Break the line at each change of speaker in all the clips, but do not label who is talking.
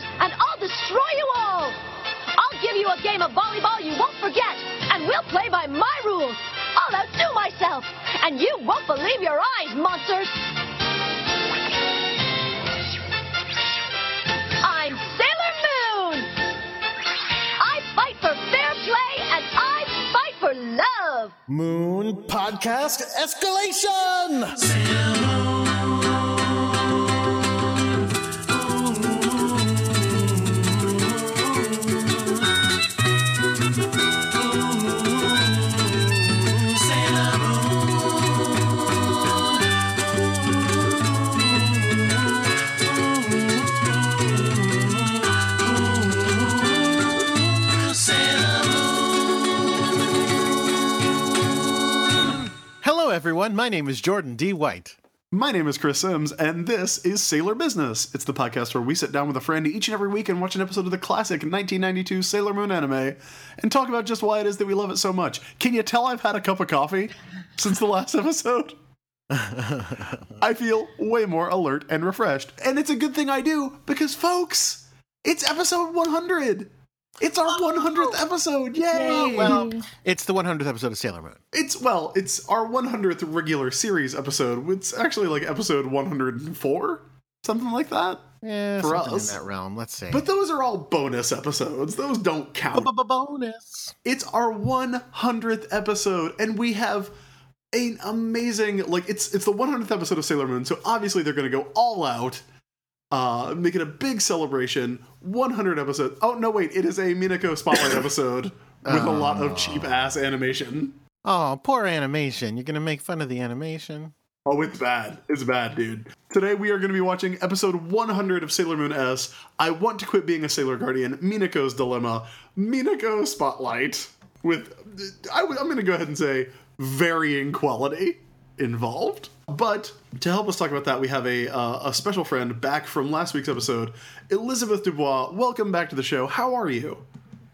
monsters, and I'll destroy you all! I'll give you a game of volleyball you won't forget, and we'll play by my rules. I'll outdo myself, and you won't believe your eyes, monsters! I'm Sailor Moon! I fight for fair play, and I fight for love!
Moon Podcast Escalation!
Everyone. My name is Jordan D. White.
My name is Chris Sims, and this is Sailor Business. It's the podcast where we sit down with a friend each and every week and watch an episode of the classic 1992 Sailor Moon anime and talk about just why it is that we love it so much. Can you tell I've had a cup of coffee since the last episode? I feel way more alert and refreshed. And it's a good thing I do because, folks, it's episode 100. It's our 100th episode. Yay!
Well, it's the 100th episode of Sailor Moon.
It's well, it's our 100th regular series episode. It's actually like episode 104, something like that.
Yeah,
For us.
in that realm. Let's see.
But those are all bonus episodes. Those don't count.
bonus.
It's our 100th episode and we have an amazing like it's it's the 100th episode of Sailor Moon. So obviously they're going to go all out uh make it a big celebration. 100 episodes. Oh no, wait, it is a Minako spotlight episode with a lot of cheap ass animation.
Oh, poor animation. You're gonna make fun of the animation.
Oh, it's bad. It's bad, dude. Today we are going to be watching episode 100 of Sailor Moon S. I want to quit being a Sailor Guardian. Minako's dilemma. Minako spotlight with I, am going to go ahead and say varying quality involved. But to help us talk about that, we have a uh, a special friend back from last week's episode, Elizabeth Dubois. Welcome back to the show. How are you?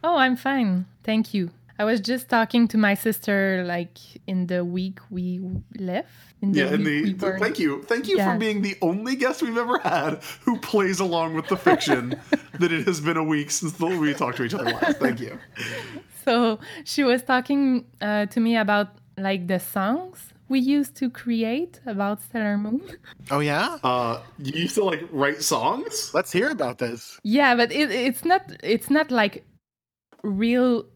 Oh, I'm fine. Thank you. I was just talking to my sister like in the week we left. In the
Yeah,
week
the
we were-
thank you, thank you
Yeah.
for being the only guest we've ever had who plays along with the fiction that it has been a week since the, we talked to each other last. Thank you.
So she was talking uh, to me about like the songs we used to create about Sailor Moon.
Oh yeah?
Uh, you used to like write songs.
Let's hear about this.
yeah, but it, it's not it's not like real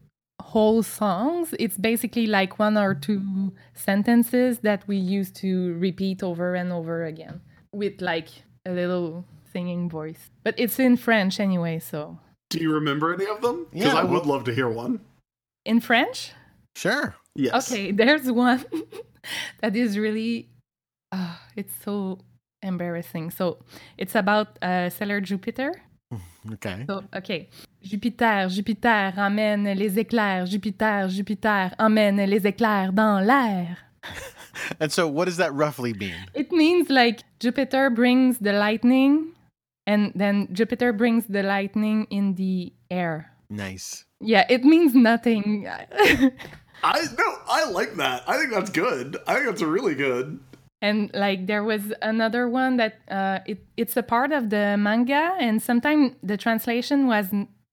whole songs. It's basically like one or two sentences that we used to repeat over and over again with like a little singing voice. But it's in French anyway, so
Do you remember any of them? Because
Yeah,
I would love to hear one.
in French.
Sure.
Yes.
Okay, there's one that is really, uh, it's so embarrassing. So it's about uh, Jupiter.
Okay.
So, okay. Jupiter, Jupiter, emmène les éclairs. Jupiter, Jupiter, emmène les éclairs dans l'air.
And so, what does that roughly mean?
It means like Jupiter brings the lightning, and then Jupiter brings the lightning in the air.
Nice.
Yeah, it means nothing.
I no, I like that. I think that's good. I think that's really good.
and like there was another one that uh, it it's a part of the manga, and sometimes the translation was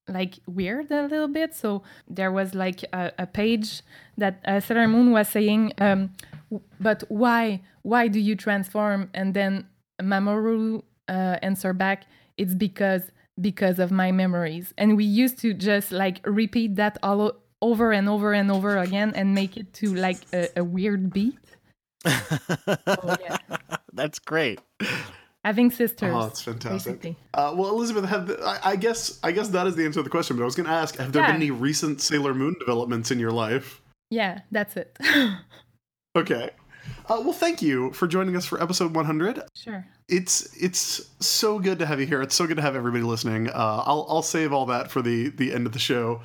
like weird a little bit. So there was like a, a page that uh, Sailor Moon was saying, um, "But why? Why do you transform?" And then Mamoru uh, answer back, "It's because." because of my memories and we used to just like repeat that all over and over and over again and make it to like a, a weird beat Oh, yeah.
That's great.
having sisters.
Oh, that's fantastic. Uh, well, Elizabeth, have the, I, I guess I guess that is the answer to the question. But I was going to ask: Have there
Yeah.
been any recent Sailor Moon developments in your life?
Yeah, that's it.
Okay. Uh, well, thank you for joining us for episode 100.
sure.
It's it's so good to have you here. It's so good to have everybody listening. Uh, I'll I'll save all that for the the end of the show.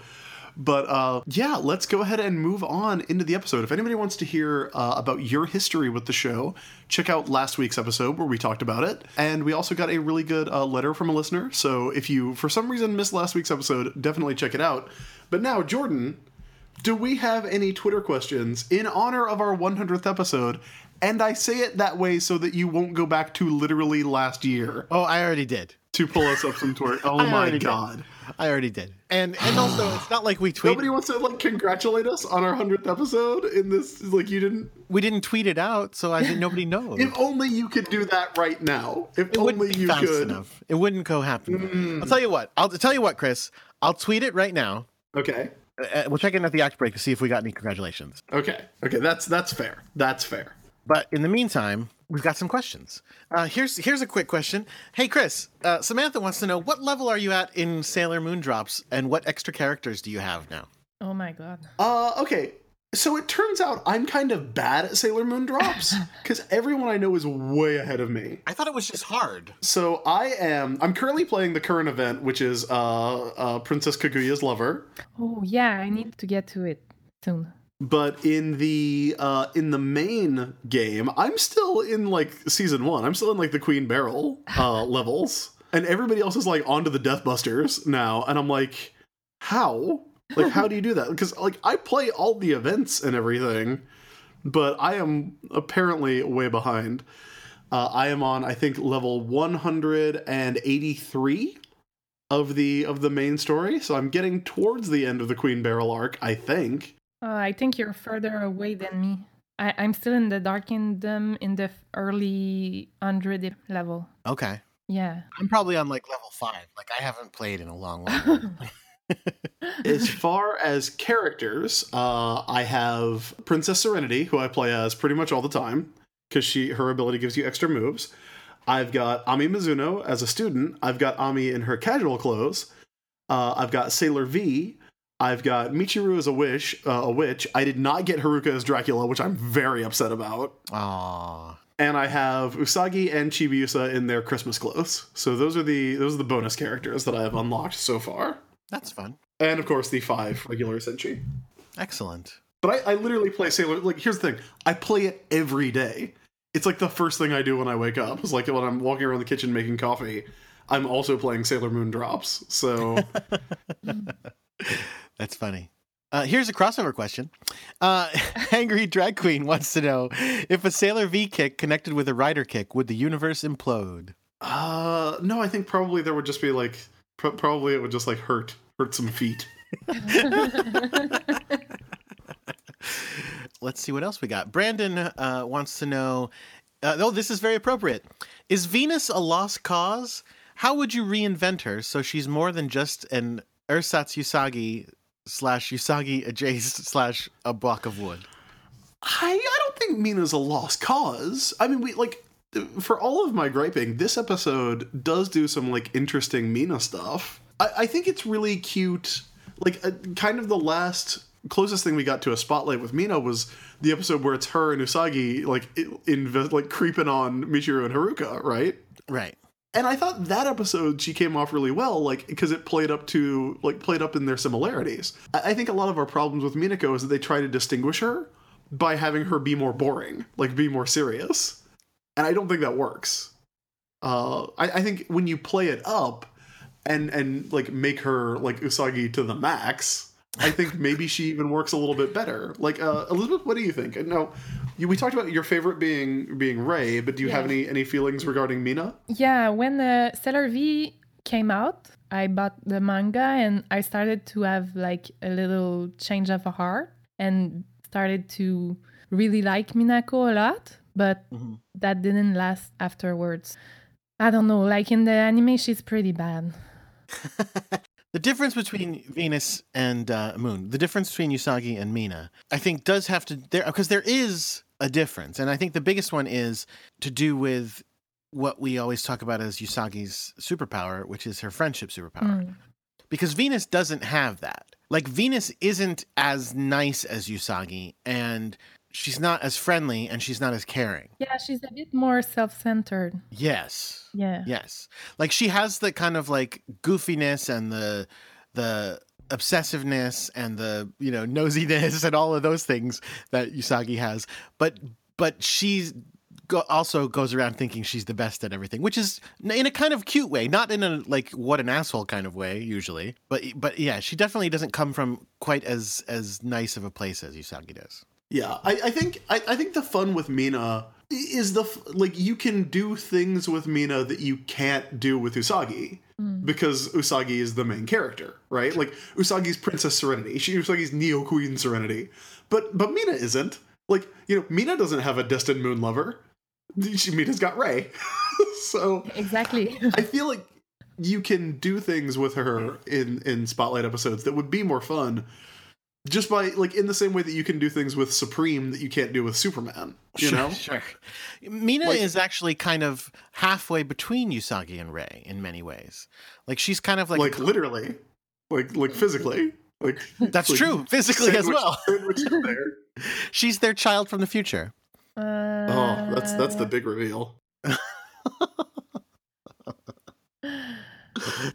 But uh, yeah, let's go ahead and move on into the episode. If anybody wants to hear uh, about your history with the show, check out last week's episode where we talked about it. And we also got a really good uh, letter from a listener. So if you, for some reason, missed last week's episode, definitely check it out. But now, Jordan, do we have any Twitter questions in honor of our 100th episode? And I say it that way so that you won't go back to literally last year.
Oh, I already did.
to pull us up some twerk. Oh my
God. did.
God!
I already did. And and also, it's not like we tweet.
Nobody wants to like congratulate us on our hundredth episode. In this, like you didn't.
we didn't tweet it out, so I think nobody knows.
If only you could do that right now. If
it
only
be
you
fast
could.
enough. It wouldn't go happen. I'll tell you what. I'll tell you what, Chris. I'll tweet it right now.
Okay.
Uh, we'll check in at the act break to see if we got any congratulations.
Okay. Okay. That's that's fair. That's fair.
But in the meantime, we've got some questions. Uh, here's here's a quick question. Hey, Chris. Uh, Samantha wants to know what level are you at in Sailor Moon Drops, and what extra characters do you have now?
Oh my god.
Uh, okay. So it turns out I'm kind of bad at Sailor Moon drops because everyone I know is way ahead of me.
I thought it was just hard.
So I am. I'm currently playing the current event, which is uh, uh, Princess Kaguya's lover.
Oh yeah, I need to get to it soon.
But in the uh, in the main game, I'm still in like season one. I'm still in like the Queen Beryl uh, levels, and everybody else is like onto the Deathbusters now, and I'm like, how? Like, how do you do that? Because like I play all the events and everything, but I am apparently way behind. Uh, I am on I think level 183 of the of the main story, so I'm getting towards the end of the Queen Beryl arc. I think.
Uh, I think you're further away than me. I, I'm still in the Dark Kingdom in the early 100 level.
Okay.
Yeah.
I'm probably on like level five. Like I haven't played in a long while.
as far as characters, uh, I have Princess Serenity, who I play as pretty much all the time because she her ability gives you extra moves. I've got Ami Mizuno as a student. I've got Ami in her casual clothes. Uh, I've got Sailor V. I've got Michiru as a wish, uh, a witch. I did not get Haruka as Dracula, which I'm very upset about.
Aww.
And I have Usagi and Chibiusa in their Christmas clothes. So those are the those are the bonus characters that I have unlocked so far.
That's fun.
And of course the five regular Senshi.
Excellent.
But I, I literally play Sailor. Like, here's the thing: I play it every day. It's like the first thing I do when I wake up. It's like when I'm walking around the kitchen making coffee. I'm also playing Sailor Moon drops. So
That's funny. Uh, here's a crossover question. Uh, Angry Drag Queen wants to know if a Sailor V kick connected with a Rider kick, would the universe implode?
uh, no, I think probably there would just be like pro- probably it would just like hurt hurt some feet.
Let's see what else we got. Brandon uh, wants to know. Uh, oh, this is very appropriate. Is Venus a lost cause? How would you reinvent her so she's more than just an ersatz Usagi slash Usagi adjacent slash a block of wood?
I I don't think Mina's a lost cause. I mean, we like for all of my griping, this episode does do some like interesting Mina stuff. I, I think it's really cute. Like, uh, kind of the last closest thing we got to a spotlight with Mina was the episode where it's her and Usagi like in, in like creeping on Michiru and Haruka, right?
Right.
And I thought that episode she came off really well, like because it played up to like played up in their similarities. I, I think a lot of our problems with Minako is that they try to distinguish her by having her be more boring, like be more serious, and I don't think that works. Uh, I, I think when you play it up and and like make her like Usagi to the max, I think maybe she even works a little bit better. Like uh, Elizabeth, what do you think? No, you, we talked about your favorite being being Ray, but do you have any any feelings regarding Mina?
Yeah, when uh, Sailor V came out, I bought the manga and I started to have like a little change of a heart and started to really like Minako a lot, but
Mhm.
that didn't last afterwards. I don't know, like in the anime, she's pretty bad.
the difference between Venus and uh, Moon, the difference between Usagi and Mina, I think does have to there because there is a difference, and I think the biggest one is to do with what we always talk about as Usagi's superpower, which is her friendship superpower.
Mm.
Because Venus doesn't have that. Like Venus isn't as nice as Usagi, and she's not as friendly, and she's not as caring.
Yeah, she's a bit more self centered.
Yes.
Yeah.
Yes. Like she has the kind of like goofiness and the the obsessiveness and the, you know, nosiness and all of those things that Usagi has. But but she's go- also goes around thinking she's the best at everything, which is in a kind of cute way, not in a like what an asshole kind of way usually. But but yeah, she definitely doesn't come from quite as as nice of a place as Usagi does.
Yeah, I, I think I, I think the fun with Mina is the like you can do things with Mina that you can't do with Usagi hmm. because Usagi is the main character, right? Like Usagi's Princess Serenity, she Usagi's Neo Queen Serenity, but but Mina isn't. Like you know, Mina doesn't have a destined moon lover. She, Mina's got Ray, so
Exactly.
I feel like you can do things with her in in spotlight episodes that would be more fun just by like in the same way that you can do things with Supreme that you can't do with Superman, you know?
Sure. Mina
Like-
is actually kind of halfway between Usagi and Rei in many ways. Like she's kind of like,
Like literally. Like like physically. Like
that's
like,
true, physically as well.
there.
she's their child from the future.
Uh,
Oh, that's that's the big reveal.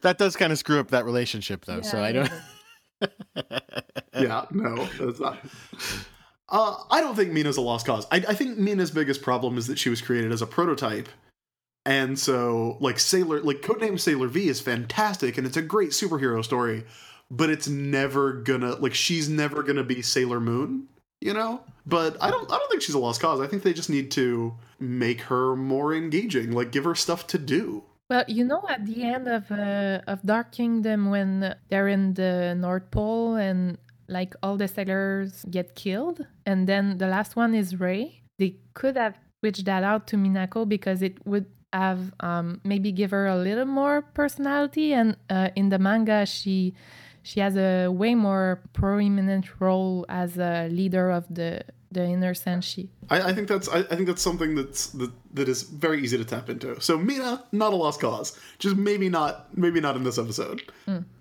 That does kind of screw up that relationship though. so I don't
yeah.
no, that's not. Uh, I don't think Mina's a lost cause. I, I think Mina's biggest problem is that she was created as a prototype, and so like Sailor, like Codename Sailor V is fantastic, and it's a great superhero story, but it's never gonna like she's never gonna be Sailor Moon, you know. But I don't, I don't think she's a lost cause. I think they just need to make her more engaging, like give her stuff to do.
Well, you know, at the end of uh, of Dark Kingdom, when they're in the North Pole and like all the sailors get killed, and then the last one is Ray, they could have switched that out to Minako because it would have um, maybe give her a little more personality. And uh, in the manga, she she has a way more prominent role as a leader of the the inner senshi.
I, I think that's I, I think that's something that's that, that is very easy to tap into. So Mina, not a lost cause. Just maybe not maybe not in this episode.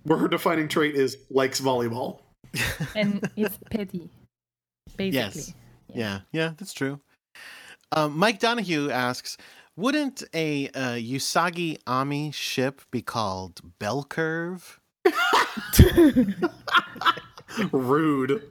Where her defining trait is likes volleyball.
and it's petty, basically.
Yes. Yeah, yeah, that's true. Um, Mike Donahue asks, wouldn't a uh, Usagi Ami ship be called Bell Curve?
Rude.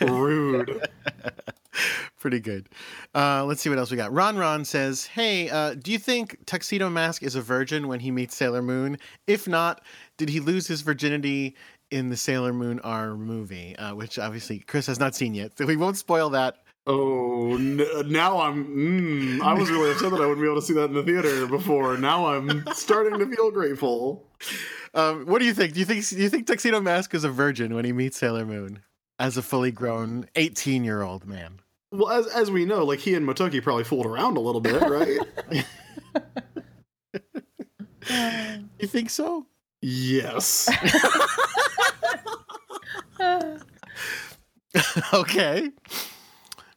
Rude.
Pretty good. Uh, let's see what else we got. Ron Ron says, "Hey, uh, do you think Tuxedo Mask is a virgin when he meets Sailor Moon? If not, did he lose his virginity in the Sailor Moon R movie, uh, which obviously Chris has not seen yet, so we won't spoil that."
Oh, n- now I'm. Mm, I was really upset that I wouldn't be able to see that in the theater before. Now I'm starting to feel grateful.
Um, what do you think? Do you think do you think Tuxedo Mask is a virgin when he meets Sailor Moon as a fully grown eighteen-year-old man?
Well, as as we know, like he and Motoki probably fooled around a little bit, right?
You think so?
yes.
okay,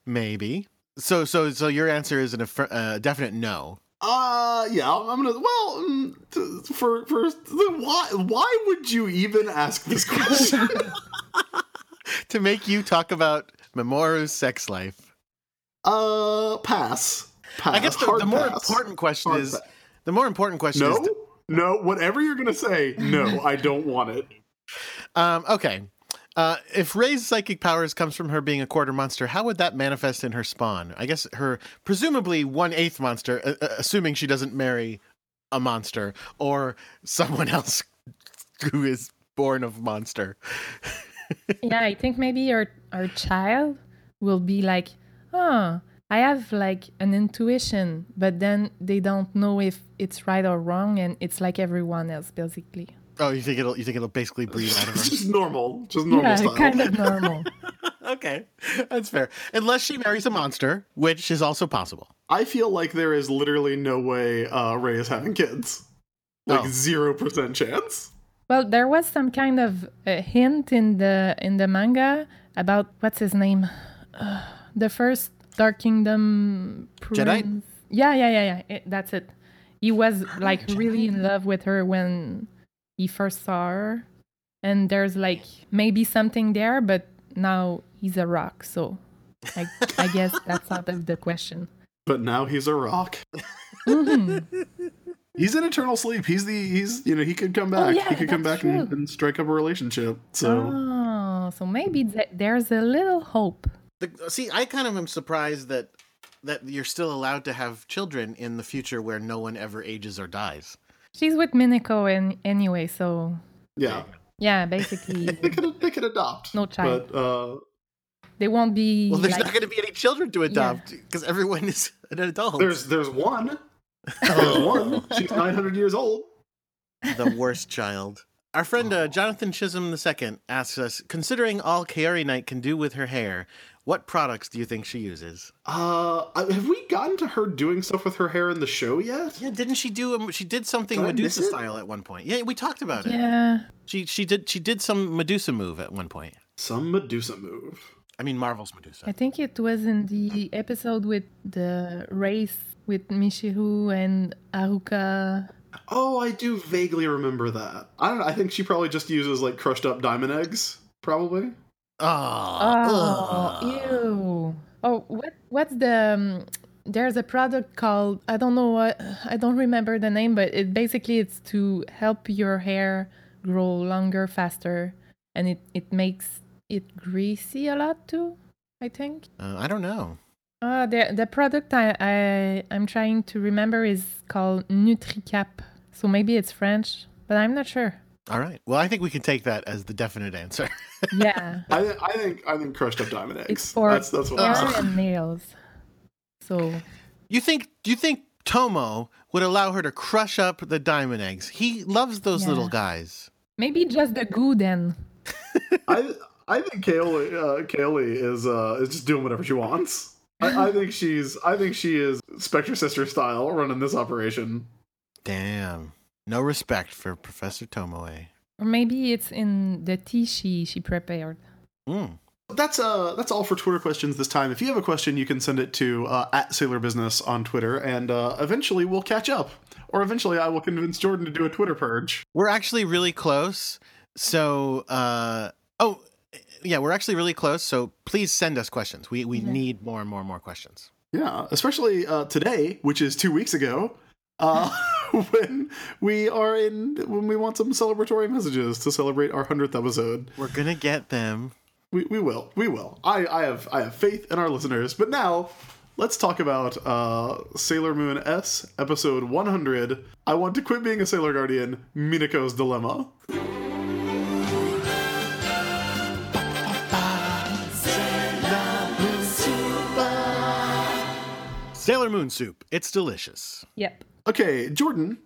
maybe. So, so, so your answer is an uh, definite no.
Uh yeah, I'm gonna. Well, mm, for for why why would you even ask this question?
To make you talk about Mamoru's sex life.
Uh, pass. Pass.
I guess the, the more
pass.
important question
Hard
is
pass.
the more important question
No,
is
no. No, whatever you're gonna say, no, I don't want it.
um, okay. Uh, if Ray's psychic powers comes from her being a quarter monster, how would that manifest in her spawn? I guess her presumably one eighth monster, uh, uh, assuming she doesn't marry a monster or someone else who is born of monster.
yeah, I think maybe our our child will be like, oh, I have like an intuition, but then they don't know if it's right or wrong, and it's like everyone else, basically.
Oh, you think it'll you think it'll basically breed out of
It's
her?
just normal, just normal
yeah,
style.
kind of normal.
okay, that's fair. Unless she marries a monster, which is also possible.
I feel like there is literally no way uh, Ray is having kids. Like
Oh.
zero percent chance.
well, there was some kind of a hint in the in the manga about what's his name, uh, the first Dark Kingdom Jadeite? Yeah, yeah, yeah, yeah. It, that's it. He was like really in love with her when he first saw her, and there's like maybe something there, but now he's a rock, so I, I guess that's out of the question.
But now he's a rock.
Mhm.
He's in eternal sleep. He's the he's you know he could come back.
Oh, yeah,
he could come back and, and strike up a relationship. So
Oh, so maybe th- there's a little hope.
The, see, I kind of am surprised that that you're still allowed to have children in the future where no one ever ages or dies.
She's with Minako and anyway, so
yeah,
yeah, basically.
they could they could adopt.
No child.
But uh,
they won't be.
Well, there's
like-
not going to be any children to adopt because everyone is an adult.
There's there's one. There's one. She's 900 years old.
the worst child. Our friend uh, Jonathan Chisholm II asks us, considering all Kaolinite can do with her hair, what products do you think she uses?
Uh, have we gotten to her doing stuff with her hair in the show yet?
Yeah, didn't she do? A, she did something
Did I
Medusa style at one point. Yeah, we talked about it.
Yeah.
She she did she did some Medusa move at one point.
Some Medusa move.
I mean Marvel's Medusa.
I think it was in the episode with the race with Michiru and Aruka.
Oh, I do vaguely remember that. I don't know. I think she probably just uses like crushed up diamond eggs. Probably.
Oh,
Oh, ew. Oh, what? What's the? Um, there's a product called I don't know what I don't remember the name, but it basically it's to help your hair grow longer, faster, and it it makes it greasy a lot too. I think.
Uh, I don't know.
Uh, the the product I, I I'm trying to remember is called NutriCap. So maybe it's French, but I'm not sure.
All right. Well, I think we can take that as the definite answer.
Yeah,
I, th- I think I think crushed up diamond eggs.
it's for
that's that's what
hair
I'm
and nails. So
you think? Do you think Tomoe would allow her to crush up the diamond eggs? He loves those
Yeah.
little guys.
maybe just the goo then.
I I think Kaylee uh, Kaoli is uh is just doing whatever she wants. I, I think she's I think she is Spectre Sister style running this operation.
Damn. No respect for Professor Tomoe.
Or maybe it's in the tea she she prepared.
Mm.
That's uh that's all for Twitter questions this time. If you have a question, you can send it to uh, at Sailor Business on Twitter, and uh, eventually we'll catch up. Or eventually, I will convince Jordan to do a Twitter purge.
We're actually really close. So, uh, oh, yeah, we're actually really close. So please send us questions. We we need more and more and more questions.
Yeah, especially uh, today, which is two weeks ago, uh, when we are in when we want some celebratory messages to celebrate our hundredth episode.
We're gonna get them.
We, we will, we will. I, I have I have faith in our listeners. But now, let's talk about uh, Sailor Moon S episode 100. I want to quit being a Sailor Guardian. Minako's dilemma.
Sailor Moon soup. It's delicious.
Yep.
Okay, Jordan.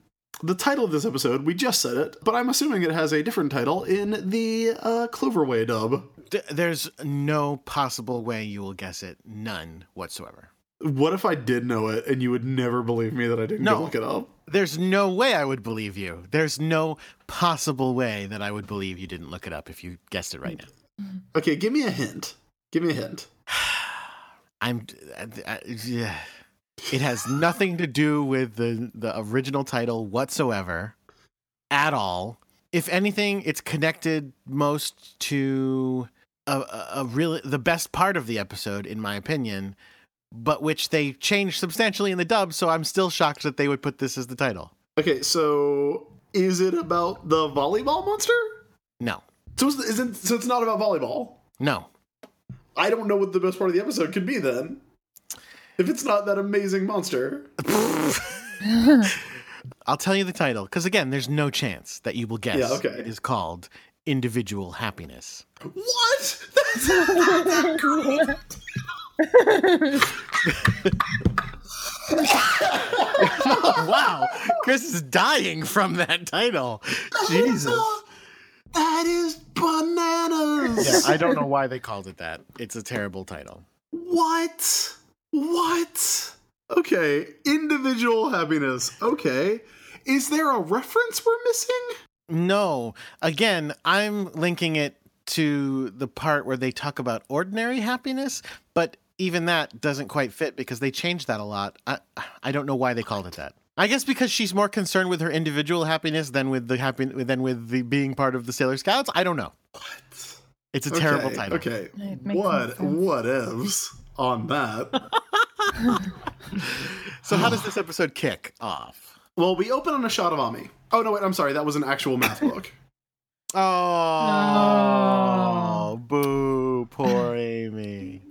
The title of this episode, we just said it, but I'm assuming it has a different title in the uh, Cloverway dub.
D- there's no possible way you will guess it. None whatsoever.
What if I did know it and you would never believe me that I didn't
No.
look it up?
There's no way I would believe you. There's no possible way that I would believe you didn't look it up if you guessed it right now.
Okay, give me a hint. Give me a hint.
I'm. I, I- yeah. It has nothing to do with the the original title whatsoever, at all. If anything, it's connected most to a, a, a really the best part of the episode, in my opinion, but which they changed substantially in the dub. So I'm still shocked that they would put this as the title.
Okay, so is it about the volleyball monster?
No,
So, is isn't, so it's not about volleyball.
no.
I don't know what the best part of the episode could be then. If it's not that amazing monster.
I'll tell you the title because again, there's no chance that you will guess.
Yeah, okay.
It is called Individual Happiness.
What? That's
wow, Chris is dying from that title. Jesus.
that is bananas.
Yeah, I don't know why they called it that. It's a terrible title.
What? What? Okay, individual happiness. Okay. Is there a reference we're missing?
No, again, I'm linking it to the part where they talk about ordinary happiness, but even that doesn't quite fit because they changed that a lot. I I don't know why they called it that. I guess because she's more concerned with her individual happiness than with the happy than with the being part of the Sailor Scouts. I don't know.
What?
It's a terrible title.
Okay. What
no
what ifs on that?
So how does this episode kick off?
well, we open on a shot of Ami. Oh no, wait, I'm sorry, that was an actual math book.
Oh, boo, poor Amy.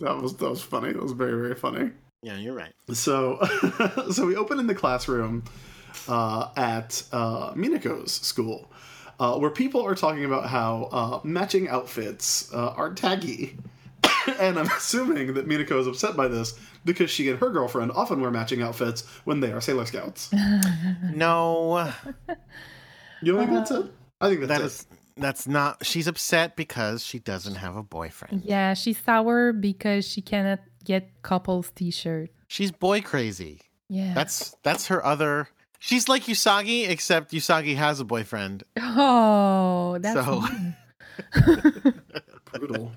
That was that was funny. That was very, very funny.
Yeah, you're right.
So so we open in the classroom uh, at uh, Minako's school. Uh, where people are talking about how uh, matching outfits uh, are taggy and I'm assuming that Minako is upset by this because she and her girlfriend often wear matching outfits when they are Sailor Scouts.
No,
You don't think that's uh-huh. it? I think that's
that
it.
is that's not. She's upset because she doesn't have a boyfriend.
Yeah, she's sour because she cannot get couples T-shirt.
She's boy crazy.
Yeah.
That's that's her other. She's like Usagi, except Usagi has a boyfriend.
oh, that's
So-
mean.
brutal.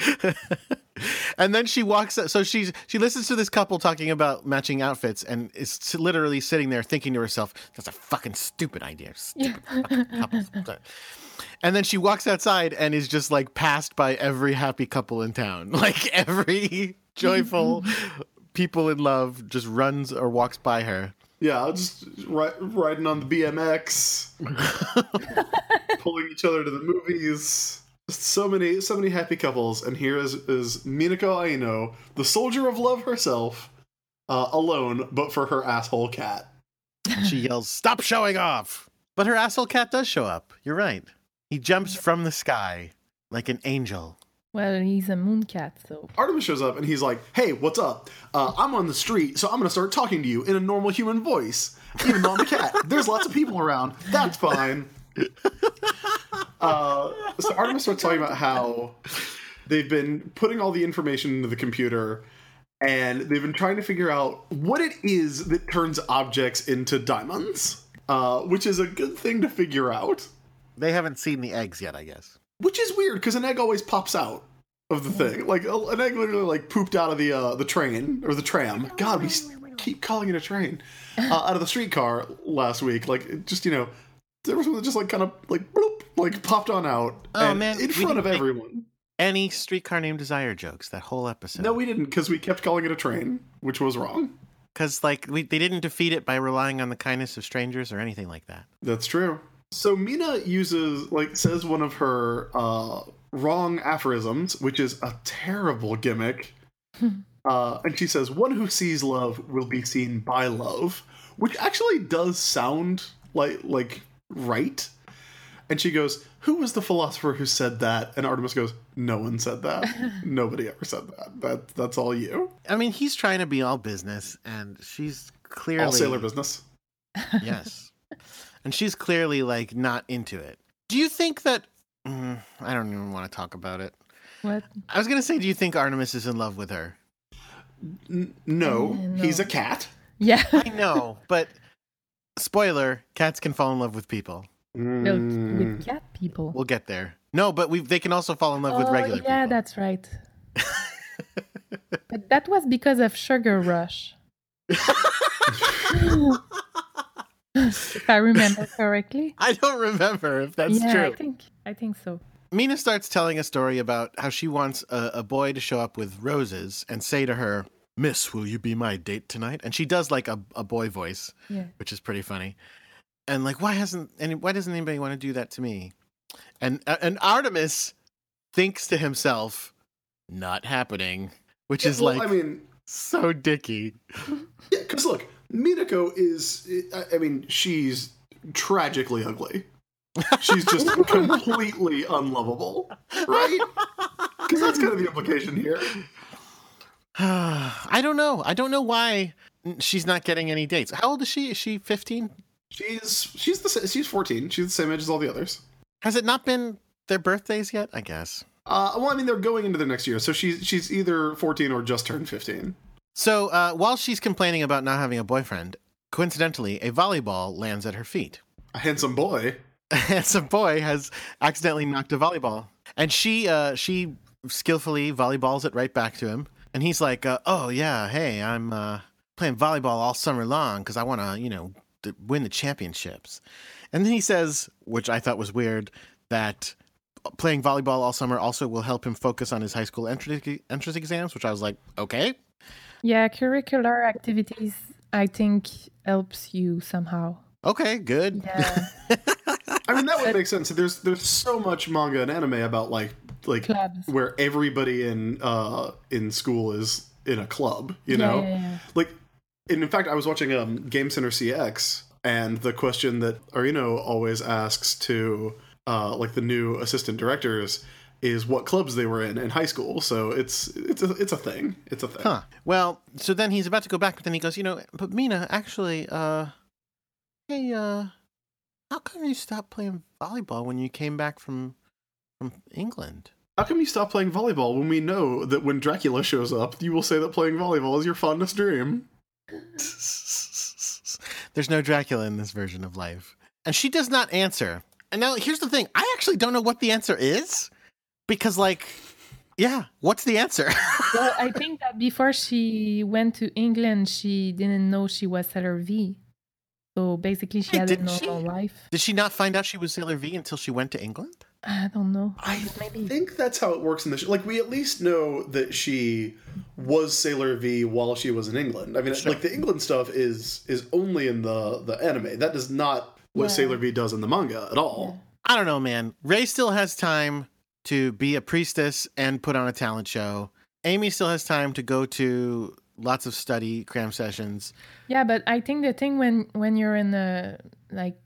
and then she walks so she's she listens to this couple talking about matching outfits and is literally sitting there thinking to herself that's a fucking stupid idea stupid fucking and then she walks outside and is just like passed by every happy couple in town. Like every joyful people in love just runs or walks by her.
Yeah, just ri- riding on the BMX, pulling each other to the movies. Just so many, so many happy couples, and here is is Minako Aino, the soldier of love herself, uh, alone, but for her asshole cat.
she yells stop showing off but her asshole cat does show up you're right he jumps from the sky like an angel
well, he's a moon cat, so
Artemis shows up and he's like, "Hey, what's up? Uh, I'm on the street, so I'm gonna start talking to you in a normal human voice, even though I'm a cat. There's lots of people around. That's fine." Uh, so Artemis starts talking about how they've been putting all the information into the computer, and they've been trying to figure out what it is that turns objects into diamonds, uh, which is a good thing to figure out.
they haven't seen the eggs yet i guess
Which is weird because an egg always pops out of the thing. Like an egg literally like pooped out of the uh, the train or the tram. God, we keep calling it a train. Uh, out of the streetcar last week. Like just you know, there was one that just like kind of like bloop, like popped on out.
Oh, man,
in front of everyone.
any streetcar named desire jokes that whole episode
No, we didn't because we kept calling it a train, which was wrong.
because like we, they didn't defeat it by relying on the kindness of strangers or anything like that
That's true. So Mina uses like says one of her uh, wrong aphorisms, which is a terrible gimmick. uh, and she says, "One who sees love will be seen by love," which actually does sound like like right. And she goes, "Who was the philosopher who said that?" And Artemis goes, "No one said that. Nobody ever said that. That that's all you.
i mean he's trying to be all business and she's clearly
All sailor business."
yes and she's clearly like not into it do you think that mm, i don't even want to talk about it
what?
i was gonna say do you think artemis is in love with her
N- no,
no.
he's a cat.
Yeah,
i know but spoiler cats can fall in love with people
Well,
Mm.
with cat people.
we'll get there no but we they can also fall in love with
Oh,
regular
yeah,
people
that's right. but that was because of Sugar Rush. if I remember correctly.
i don't remember if that's
yeah,
true
I think I think so.
Mina starts telling a story about how she wants a, a boy to show up with roses and say to her, Miss, will you be my date tonight? And she does like a, a boy voice,
Yeah.
which is pretty funny. And like, why hasn't any? Why doesn't anybody want to do that to me? And uh, and Artemis thinks to himself, "Not happening," which is
Well,
like
I mean,
so dicky.
Yeah, because look, Minako is, I- I mean, she's tragically ugly. She's just completely unlovable, right? Because that's kind of the implication here.
I don't know. I don't know why she's not getting any dates. How old is she? Is she fifteen?
She's she's the she's fourteen. She's the same age as all the others.
Has it not been their birthdays yet? I guess.
Uh, well, I mean, they're going into the next year, so she's she's either fourteen or just turned fifteen.
So uh, while she's complaining about not having a boyfriend, coincidentally, a volleyball lands at her feet.
A handsome boy.
A handsome boy has accidentally knocked a volleyball, and she uh, she skillfully volleyballs it right back to him. And he's like, uh, "Oh yeah, hey, I'm uh, playing volleyball all summer long because I want to, you know, win the championships." And then he says, which I thought was weird, that playing volleyball all summer also will help him focus on his high school entrance entrance exams. Which I was like, okay,
Yeah, curricular activities I think helps you somehow.
Okay, good.
Yeah.
I mean, that would make sense. There's there's so much manga and anime about like like
Clubs.
where everybody in uh in school is in a club. You
Yeah,
know,
yeah, yeah.
like and in fact i was watching um game center cx and the question that arino always asks to uh like the new assistant directors is what clubs they were in in high school. So it's it's a it's a thing. It's a thing.
Huh. Well, so then he's about to go back, but then he goes, you know, but Mina, actually, uh, hey, uh, how come you stopped playing volleyball when you came back from from England?
How come you stop playing volleyball when we know that when Dracula shows up, you will say that playing volleyball is your fondest dream?
There's no Dracula in this version of life. And she does not answer. And now here's the thing I actually don't know what the answer is because, like, yeah, what's the answer?
well, I think that before she went to England, she didn't know she was Sailor V. So basically, she
Hey,
had a
didn't she?
normal life.
Did she not find out she was Sailor V until she went to England?
I don't know.
I
Maybe.
think that's how it works in the show. Like, we at least know that she was Sailor V while she was in England. I mean, like the England stuff is is only in the the anime. That does not what
Yeah.
Sailor V does in the manga at all.
I don't know, man. Ray still has time to be a priestess and put on a talent show. Amy still has time to go to lots of study cram sessions.
Yeah, but I think the thing when when you're in the like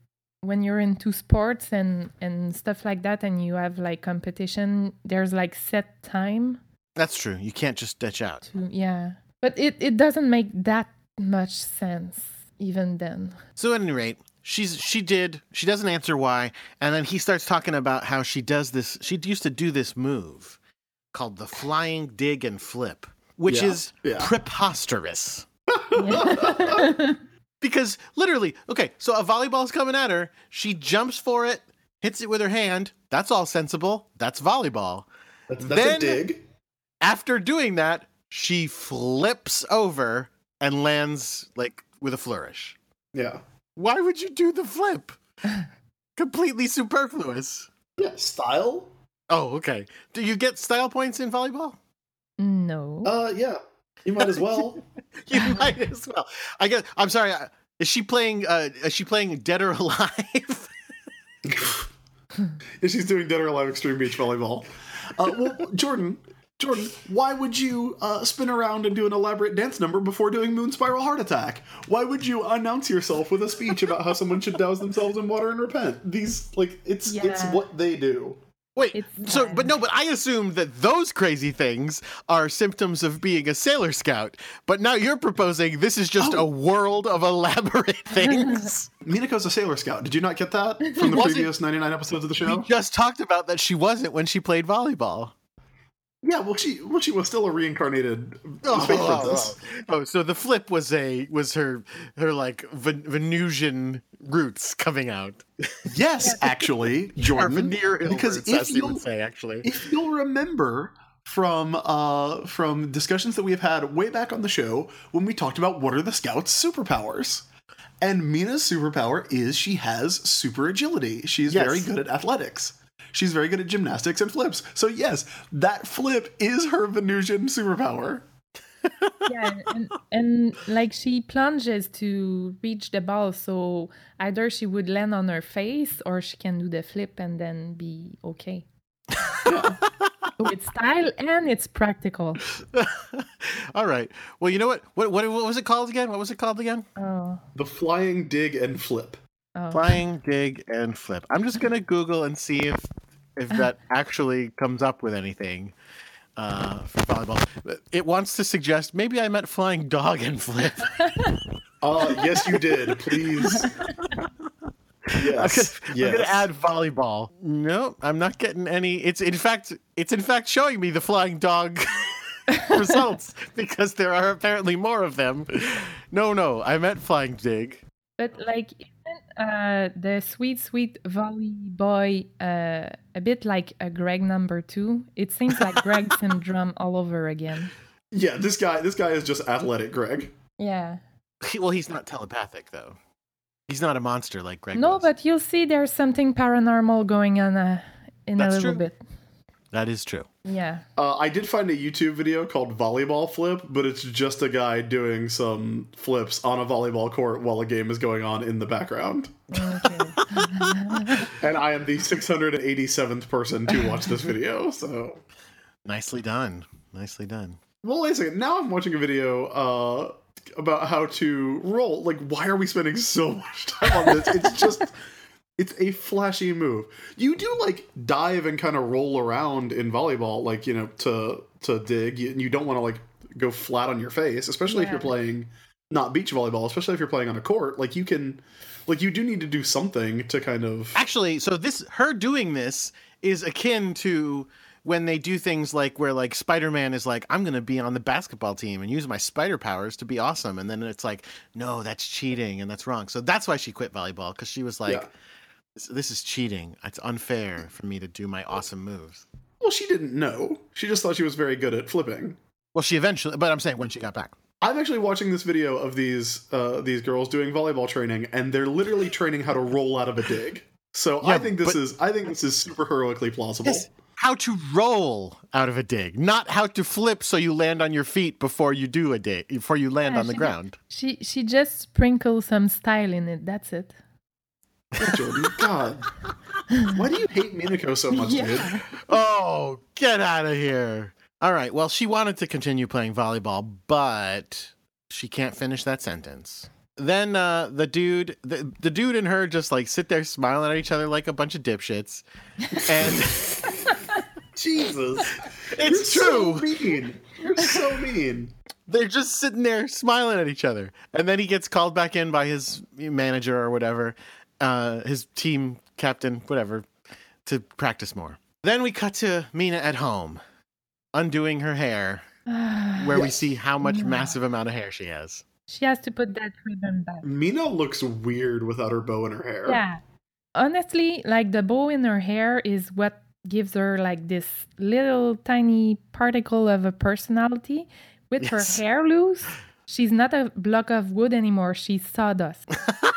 when you're into sports and and stuff like that, and you have like competition, there's like set time
That's true. You can't just ditch out.
to yeah. But it it doesn't make that much sense even then.
So at any rate, she's she did. She doesn't answer why, and then he starts talking about how she does this. She used to do this move called the flying dig and flip, which
Yeah,
is
yeah.
preposterous. Because literally, okay, so a volleyball's coming at her. She jumps for it, hits it with her hand. That's all sensible. That's volleyball.
That's, that's
Then-
a dig.
After doing that, she flips over and lands like with a flourish.
Yeah.
Why would you do the flip? Completely superfluous.
Yeah. Style.
Oh, okay. Do you get style points in volleyball?
No.
Uh, yeah. You might as well.
You might as well. I guess. I'm sorry. uh, Is she playing? Uh, is she playing Dead or Alive?
if she's doing Dead or Alive Extreme Beach Volleyball. Uh, well, Jordan, Jordan, why would you uh, spin around and do an elaborate dance number before doing Moon Spiral Heart Attack? Why would you announce yourself with a speech about how someone should douse themselves in water and repent? These, like, it's it's what they do.
Wait.
It's
so,
fine.
but no. But I assumed that those crazy things are symptoms of being a Sailor Scout. But now you're proposing this is just
Oh.
a world of elaborate things.
Minako's a Sailor Scout. Did you not get that from the previous 99 episodes of the show?
we
show?
just talked about that she wasn't when she played volleyball.
Yeah, well, she well she was still a reincarnated
Oh, oh,
princess.
oh. Oh, so the flip was a was her her like Ven- Venusian roots coming out.
Yes, actually, Jordan.
venereal
because
roots,
if
you
you
would say, actually.
if you'll remember from uh from discussions that we have had way back on the show when we talked about what are the scouts superpowers and mina's superpower is she has super agility she's
Yes.
very good at athletics she's very good at gymnastics and flips so yes that flip is her venusian superpower
yeah, and, and like she plunges to reach the ball, so either she would land on her face or she can do the flip and then be okay. so it's style and it's practical.
All right. Well, you know what? What what what was it called again? What was it called again?
Oh,
the flying dig and flip
oh.
Flying, dig, and flip. I'm just gonna Google and see if if that actually comes up with anything uh, for volleyball. It wants to suggest maybe I meant flying dog and flip.
uh yes you did please yes
I'm
yes
gonna add volleyball. No, I'm not getting any. It's in fact, it's in fact showing me the flying dog results because there are apparently more of them. No, no, I meant flying dig.
But like, isn't uh, the sweet, sweet volley boy uh, a bit like a Greg number two? It seems like Greg syndrome all over again.
yeah this guy this guy is just athletic greg
Yeah.
He- well, he's not telepathic though. He's not a monster like Greg.
No,
was.
but you'll see there's something paranormal going on uh, in
That's
a little
true.
bit.
That is true.
Yeah.
Uh, I did find a YouTube video called Volleyball Flip, but it's just a guy doing some flips on a volleyball court while a game is going on in the background.
Okay.
And I am the 687th person to watch this video, so.
Nicely done. Nicely done.
Well, wait a second. Now I'm watching a video uh, about how to roll. Like, why are we spending so much time on this? It's just. It's a flashy move. You do like dive and kind of roll around in volleyball, like you know, to to dig. You, you don't want to like go flat on your face, especially if you're playing not beach volleyball. Especially if you're playing on a court, like you can, like you do need to do something to kind of.
Actually, so this her doing this is akin to when they do things like where like Spider-Man is like I'm going to be on the basketball team and use my spider powers to be awesome and then it's like no, that's cheating and that's wrong. So that's why she quit volleyball cuz she was like
Yeah.
This, this is cheating. It's unfair for me to do my awesome moves.
Well, she didn't know. She just thought she was very good at flipping.
Well, she eventually but I'm saying when she got back.
I'm actually watching this video of these uh, these girls doing volleyball training, and they're literally training how to roll out of a dig. So I think this
but-
is I think this is super heroically plausible.
Yes. How to roll out of a dig, not how to flip so you land on your feet before you do a dig, before you land
Yeah,
on the ground.
She she just sprinkles some style in it. That's it.
Jordan, God, why do you hate Minako so much, dude?
Oh, get out of here. All right. Well, she wanted to continue playing volleyball, but she can't finish that sentence. Then uh, the dude, the, the dude and her just like sit there smiling at each other like a bunch of dipshits. And
Jesus,
it's
You're
true.
So mean. You're so mean.
They're just sitting there smiling at each other. And then he gets called back in by his manager or whatever, uh, his team captain, whatever, to practice more. Then we cut to Mina at home, undoing her hair, where we see how much
Yeah.
massive amount of hair she has.
She has to put that ribbon back.
Mina looks weird without her bow in her hair.
Yeah. Honestly, like the bow in her hair is what gives her like this little tiny particle of a personality. With
Yes.
her hair loose, she's not a block of wood anymore. She's sawdust.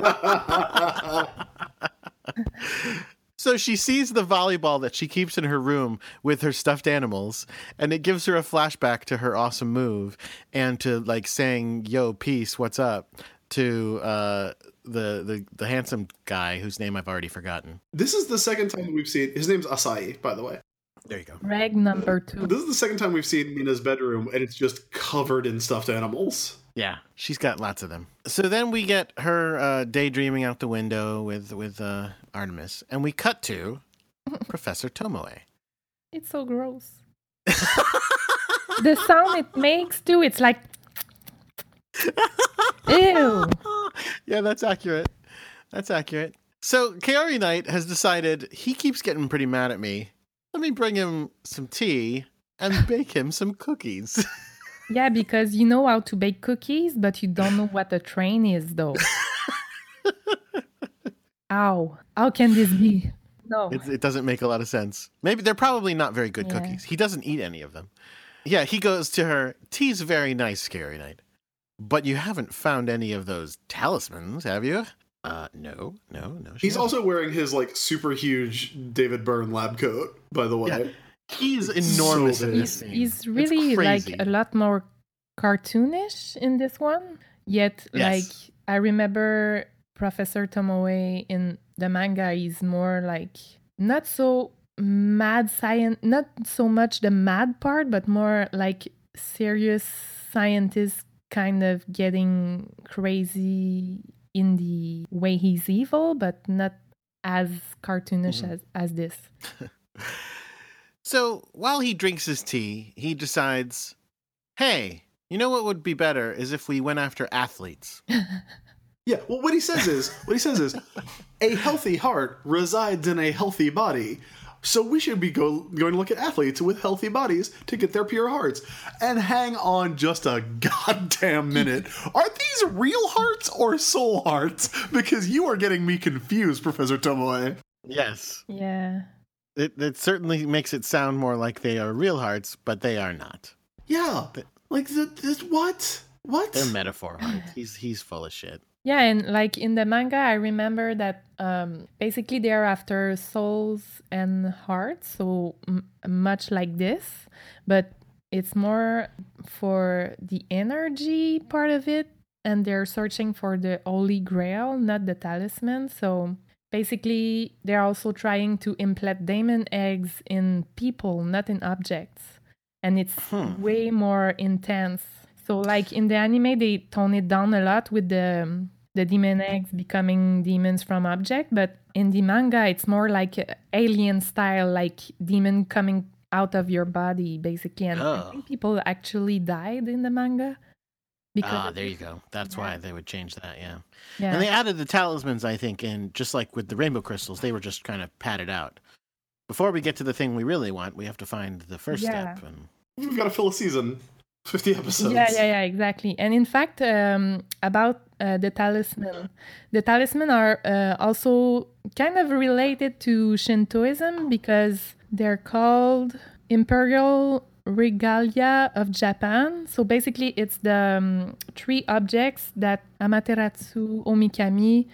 So she sees the volleyball that she keeps in her room with her stuffed animals, and it gives her a flashback to her awesome move and to like saying, Yo, peace, what's up? to uh, the, the the handsome guy whose name I've already forgotten.
This is the second time we've seen his name's Asai, by the way.
There you go.
Reg number two.
This is the second time we've seen Mina's bedroom, and it's just covered in stuffed animals.
Yeah, she's got lots of them. So then we get her uh, daydreaming out the window with with uh, Artemis, and we cut to Professor Tomoe.
It's so gross. the sound it makes too, it's like Ew.
yeah, that's accurate. That's accurate. So Kaolinite has decided he keeps getting pretty mad at me. Let me bring him some tea and bake him some cookies.
Yeah, because you know how to bake cookies, but you don't know what a train is though. Ow. How can this be? No.
It, it doesn't make a lot of sense. Maybe they're probably not very good
Yeah.
cookies. He doesn't eat any of them. Yeah, he goes to her. Tea's very nice, Scary Night. But you haven't found any of those talismans, have you? Uh, no, no, no.
He's
hasn't.
also wearing his like super huge David Byrne lab coat, by the way.
Yeah. He's
It's
enormous
so
in this
He's,
scene.
he's
It's
really like a lot more cartoonish in this one. Yet,
Yes.
like, I remember Professor Tomoe in the manga is more like not so mad science, not so much the mad part, but more like serious scientist kind of getting crazy in the way he's evil, but not as cartoonish
Mm-hmm.
as, as this.
So while he drinks his tea, he decides, hey, you know what would be better is if we went after athletes.
Yeah, well, what he says is, what he says is, a healthy heart resides in a healthy body. So we should be go, going to look at athletes with healthy bodies to get their pure hearts. And hang on just a goddamn minute. Are these real hearts or soul hearts? Because you are getting me confused, Professor Tomoe.
Yes.
Yeah.
It, it certainly makes it sound more like they are real hearts, but they are not.
Yeah, like the, this what? What?
They're metaphor hearts. He's he's full of shit.
Yeah, and like in the manga, I remember that um, basically they're after souls and hearts, so m- much like this, but it's more for the energy part of it, and they're searching for the holy grail, not the talisman. So basically, they're also trying to implant diamond eggs in people, not in objects, and it's
Hmm.
way more intense. So, like in the anime, they tone it down a lot with the the demon eggs becoming demons from object, but in the manga, it's more like alien style, like demon coming out of your body, basically. And I
Oh.
think people actually died in the manga. Because
Ah, there you go. That's why they would change that. Yeah.
Yeah.
And they added the talismans, I think, and just like with the rainbow crystals, they were just kind of padded out. Before we get to the thing we really want, we have to find the first
Yeah.
step. And
We've got to fill a season, fifty episodes.
Yeah, yeah, yeah, exactly. And in fact, um, about uh, the talisman, the talisman are uh, also kind of related to Shintoism because they're called imperial regalia of Japan. So basically, it's the um, three objects that Amaterasu Omikami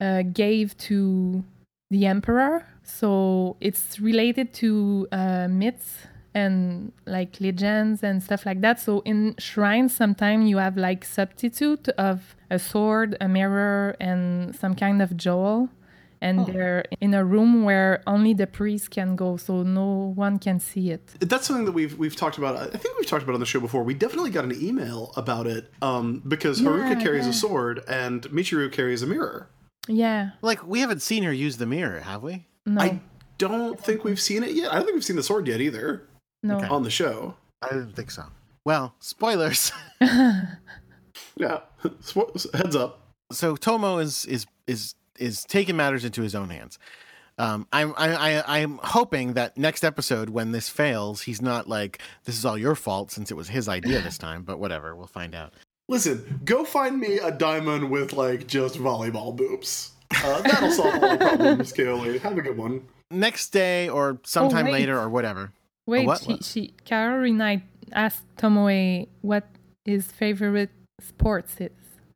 uh, gave to the emperor. So it's related to uh, myths and like legends and stuff like that. So in shrines, sometimes you have like substitute of a sword, a mirror, and some kind of jewel. And they're in a room where only the priest can go, so no one can see it.
That's something that we've we've talked about. I think we've talked about on the show before. We definitely got an email about it um, because Haruka carries
yeah.
a sword and Michiru carries a mirror.
Yeah,
like, we haven't seen her use the mirror, have we?
no,
I don't think we've seen it yet. I don't think we've seen the sword yet either
no.
on the show.
I didn't think so. Well, spoilers.
Yeah, Spo- heads up.
so Tomoe is is is is taking matters into his own hands. Um, I'm I, I I'm hoping that next episode when this fails, he's not like this is all your fault since it was his idea this time. But whatever, we'll find out.
Listen, go find me a diamond with like just volleyball boobs. Uh, that'll solve all the problems, Kaoli. Have a good one.
Next day or sometime
wait.
later or whatever.
Wait,
what?
she, she Kaolinite asked Tomoe what his favorite sports is.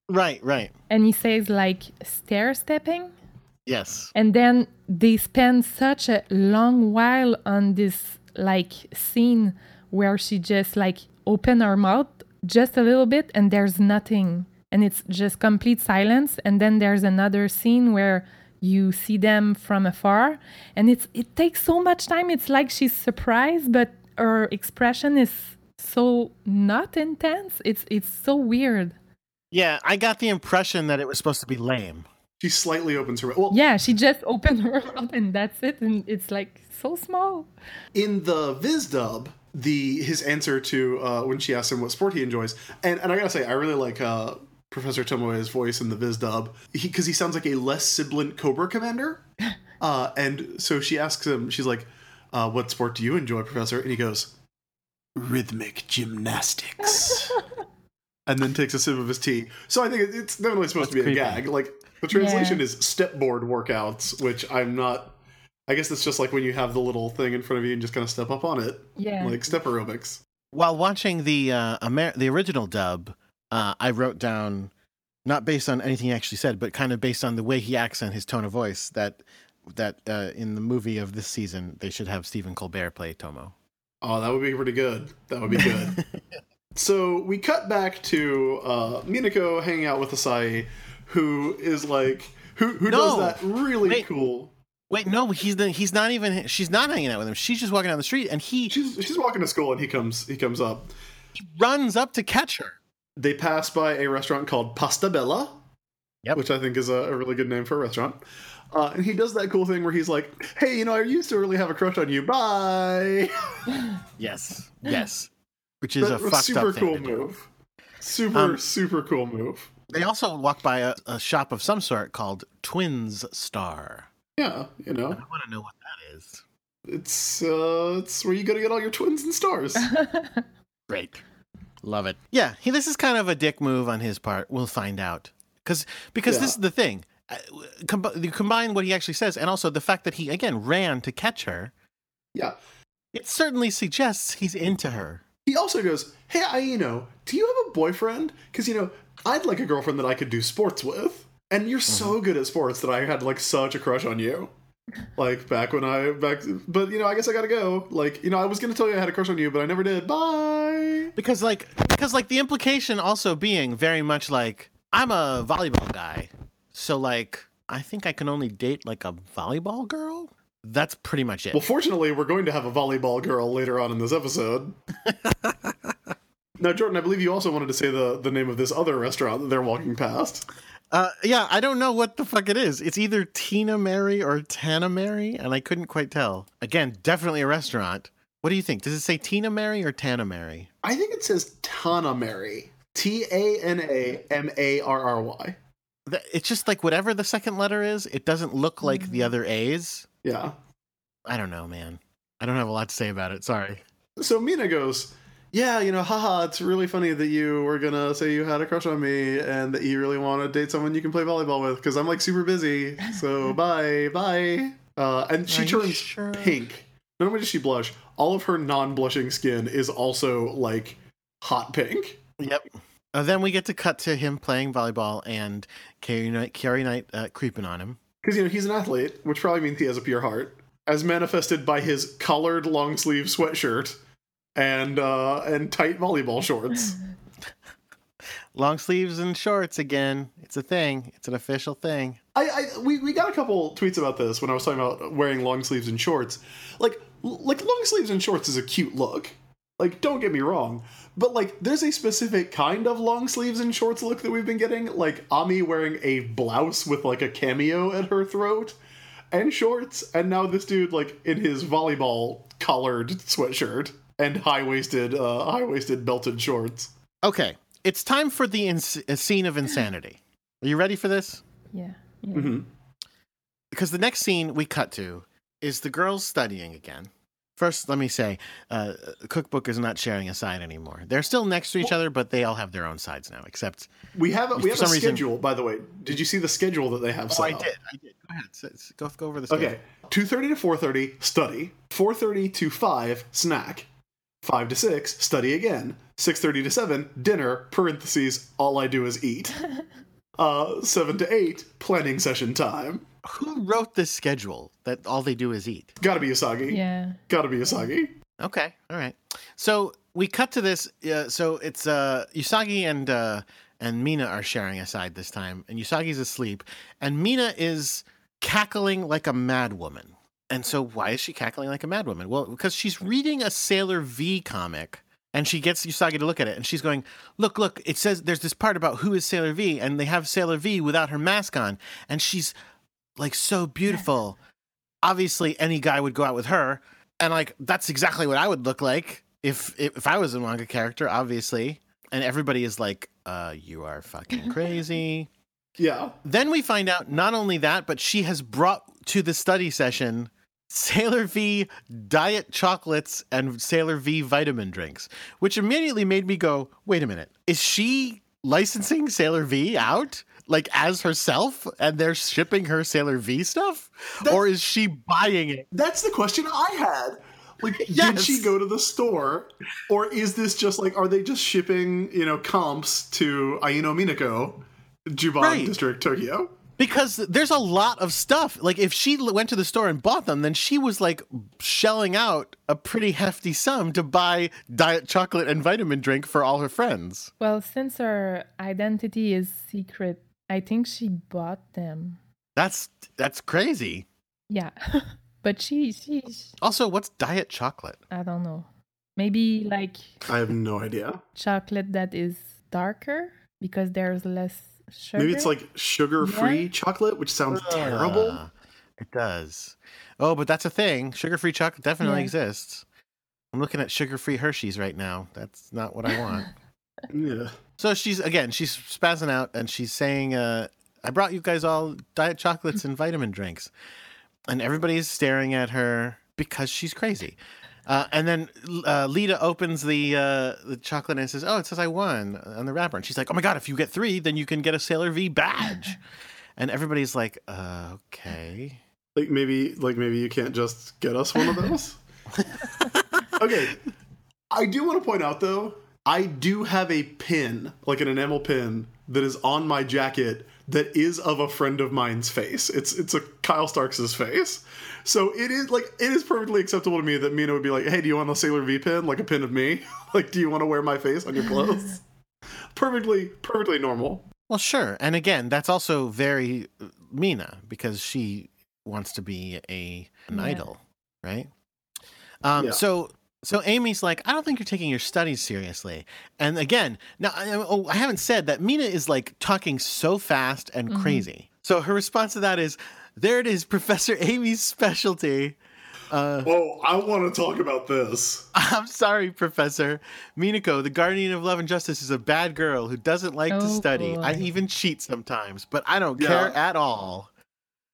Right, right.
And he says like stair stepping.
Yes.
And then they spend such a long while on this like scene where she just like open her mouth just a little bit and there's nothing. And it's just complete silence. And then there's another scene where you see them from afar and it's it takes so much time. It's like she's surprised, but her expression is so not intense. It's it's so weird.
Yeah, I got the impression that it was supposed to be lame.
She slightly opens her. Well,
Yeah, she just opened her up, and that's it. And it's like so small.
in the Viz dub, the his answer to uh, when she asks him what sport he enjoys, and and I gotta say, I really like uh, Professor Tomoe's voice in the Viz dub because he, sounds like a less sibilant Cobra commander. Uh, and so she asks him, she's like, uh, "What sport do you enjoy, Professor?" And he goes, "Rhythmic gymnastics." and then takes a sip of his tea. So I think it's definitely supposed
That's
to be
creepy.
a gag. Like the translation
Yeah.
is stepboard workouts, which I'm not. I guess it's just like when you have the little thing in front of you and just kind of step up on it,
Yeah.
like step aerobics.
While watching the uh, Amer- the original dub, uh, I wrote down not based on anything he actually said, but kind of based on the way he acts and his tone of voice that that uh, in the movie of this season they should have Stephen Colbert play Tomoe.
Oh, that would be pretty good. That would be good. so we cut back to uh, Minako hanging out with Asai, who is like who who does that really
Wait.
cool.
Wait, no, he's the, he's not even she's not hanging out with him. She's just walking down the street and he
She's she's walking to school and he comes he comes up.
He runs up to catch her.
They pass by a restaurant called Pasta Bella,
Yep.
which I think is a, a really good name for a restaurant. Uh, and he does that cool thing where he's like, "Hey, you know, I used to really have a crush on you. Bye."
Yes, yes, which is
That
a fucked
super
up thing
cool
to do.
move. Super
Um,
super cool move.
They also walk by a, a shop of some sort called Twins Star.
Yeah, you know,
I want to know what that is.
it's uh, it's where you go to get all your twins and stars.
Great. Love it. Yeah, he, this is kind of a dick move on his part. We'll find out. Cause, because this is the thing. Uh, Com- you combine what he actually says and also the fact that he, again, ran to catch her,
yeah.
it certainly suggests he's into her.
He also goes, "Hey, Aino, do you have a boyfriend? Because you know, I'd like a girlfriend that I could do sports with, and you're so mm-hmm. good at sports that I had like such a crush on you." Like back when I back, but you know, I guess I gotta go. Like you know, I was gonna tell you I had a crush on you, but I never did. Bye.
Because, like, because, like, the implication also being very much like, I'm a volleyball guy. So, like, I think I can only date, like, a volleyball girl? That's pretty much it.
Well, fortunately, we're going to have a volleyball girl later on in this episode. now, Jordan, I believe you also wanted to say the the name of this other restaurant that they're walking past.
Uh, yeah, I don't know what the fuck it is. It's either Tina Mary or Tana Mary, and I couldn't quite tell. Again, definitely a restaurant. What do you think? Does it say Tina Mary or Tana Mary?
I think it says Tana Mary. T A N A M A R R Y.
It's just like whatever the second letter is, it doesn't look like the other A's.
Yeah.
I don't know, man. I don't have a lot to say about it. Sorry.
So Mina goes, Yeah, you know, haha, it's really funny that you were gonna say you had a crush on me and that you really want to date someone you can play volleyball with because I'm like super busy. So bye, bye. Uh, and she
Are
turns
sure?
pink. Not only does she blush, all of her non blushing skin is also like hot pink.
Yep. Uh, then we get to cut to him playing volleyball and Kaolinite, Carrie Knight uh, creeping on him.
Because, you know, he's an athlete, which probably means he has a pure heart, as manifested by his collared long sleeve sweatshirt and uh, and tight volleyball shorts.
Long sleeves and shorts again. It's a thing. It's an official thing.
I, I we, we got a couple tweets about this when I was talking about wearing long sleeves and shorts. Like like long sleeves and shorts is a cute look. Like don't get me wrong, but like there's a specific kind of long sleeves and shorts look that we've been getting. Like Ami wearing a blouse with like a cameo at her throat and shorts, and now this dude like in his volleyball collared sweatshirt and high waisted uh, high waisted belted shorts.
Okay, it's time for the ins- scene of insanity. Are you ready for this?
Yeah. yeah.
Mm-hmm.
Because the next scene we cut to is the girls studying again. First, let me say, uh, cookbook is not sharing a side anymore. They're still next to each other, but they all have their own sides now. Except,
We have a, we
For
have a
some reason-
schedule, by the way. Did you see the schedule that they have set
oh, I
up?
did, I did. Go ahead, S- s- go go over the. schedule.
Okay, two thirty to four thirty, study. Four thirty to five, snack. Five to six, study again. Six thirty to seven, dinner. Parentheses. All I do is eat. Uh, seven to eight, planning session time.
Who wrote this schedule that all they do is eat?
Gotta be Usagi.
Yeah.
Gotta be Usagi.
Okay, all right. So we cut to this. Uh, so it's uh, Usagi and uh, and Mina are sharing a side this time, and Usagi's asleep, and Mina is cackling like a mad woman. And so why is she cackling like a mad woman? Well, because she's reading a Sailor V comic. And she gets Usagi to look at it, and she's going, "Look, look! It says there's this part about who is Sailor V, and they have Sailor V without her mask on, and she's like so beautiful. Obviously, any guy would go out with her, and like that's exactly what I would look like if if, if I was a manga character, obviously. And everybody is like, uh, you are fucking crazy.
Yeah.
then we find out not only that, but she has brought to the study session Sailor V diet chocolates and Sailor V vitamin drinks, which immediately made me go, wait a minute, is she licensing Sailor V out? Like as herself, and they're shipping her Sailor V stuff, or is she buying it?
That's the question I had. Like, did she go to the store, or is this just like, are they just shipping, you know, comps to Aino Minako, Juban
Right.
District, Tokyo?
Because there's a lot of stuff. Like if she went to the store and bought them, then she was like shelling out a pretty hefty sum to buy diet chocolate and vitamin drink for all her friends.
Well, since her identity is secret, I think she bought them.
That's that's crazy.
Yeah. but she, she,
Also, what's diet chocolate?
I don't know. Maybe like
I have no idea.
chocolate that is darker because there's less sugar.
Maybe it's like sugar-free
Yeah.
chocolate, which sounds terrible.
Uh, it does. Oh, but that's a thing. Sugar-free chocolate definitely
Yeah.
exists. I'm looking at sugar-free Hershey's right now. That's not what I want.
Yeah.
So she's again, she's spazzing out and she's saying, uh, I brought you guys all diet chocolates and vitamin drinks. And everybody's staring at her because she's crazy. Uh, and then uh, Lita opens the uh, the chocolate and says, "Oh, it says I won on the wrapper." And she's like, "Oh my god! If you get three, then you can get a Sailor V badge." and everybody's like, uh, "Okay."
Like maybe, like maybe you can't just get us one of those. okay. I do want to point out though, I do have a pin, like an enamel pin, that is on my jacket that is of a friend of mine's face. It's it's a Kyle Starks' face. So it is like it is perfectly acceptable to me that Mina would be like, "Hey, do you want a Sailor V pin, like a pin of me? like, do you want to wear my face on your clothes?" perfectly, perfectly normal.
Well, sure. And again, that's also very uh, Mina because she wants to be a an
Yeah.
idol, right? Um,
Yeah.
So So Amy's like, I don't think you're taking your studies seriously. And again, now I, oh, I haven't said that Mina is like talking so fast and mm-hmm. crazy. So her response to that is, there it is, Professor Amy's specialty.
Oh, I want to talk about this.
I'm sorry, Professor. Minako, the guardian of love and justice, is a bad girl who doesn't like to
Oh,
study. I even cheat sometimes, but I don't
Yeah.
care at all.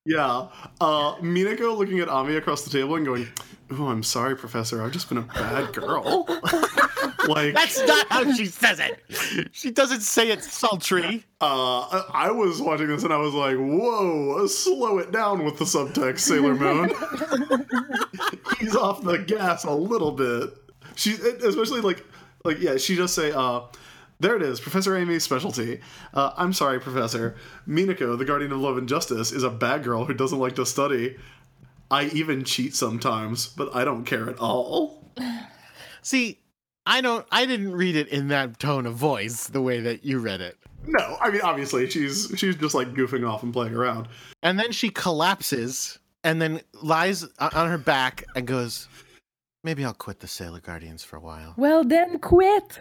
Yeah. Uh, Minako looking at Ami across the table and going, Oh, I'm sorry, Professor. I've just been a bad girl. like,
That's not how she says it. She doesn't say it sultry.
uh, I I was watching this and I was like, Whoa, slow it down with the subtext, Sailor Moon. He's off the gas a little bit. She, especially like, like yeah, she just say, uh, there it is, Professor Amy's specialty. Uh, I'm sorry, Professor. Minako, the guardian of love and justice, is a bad girl who doesn't like to study. I even cheat sometimes, but I don't care at all.
See, I don't. I didn't read it in that tone of voice the way that you read it.
No, I mean obviously she's she's just like goofing off and playing around.
And then she collapses and then lies on her back and goes, "Maybe I'll quit the Sailor Guardians for a while."
Well, then quit.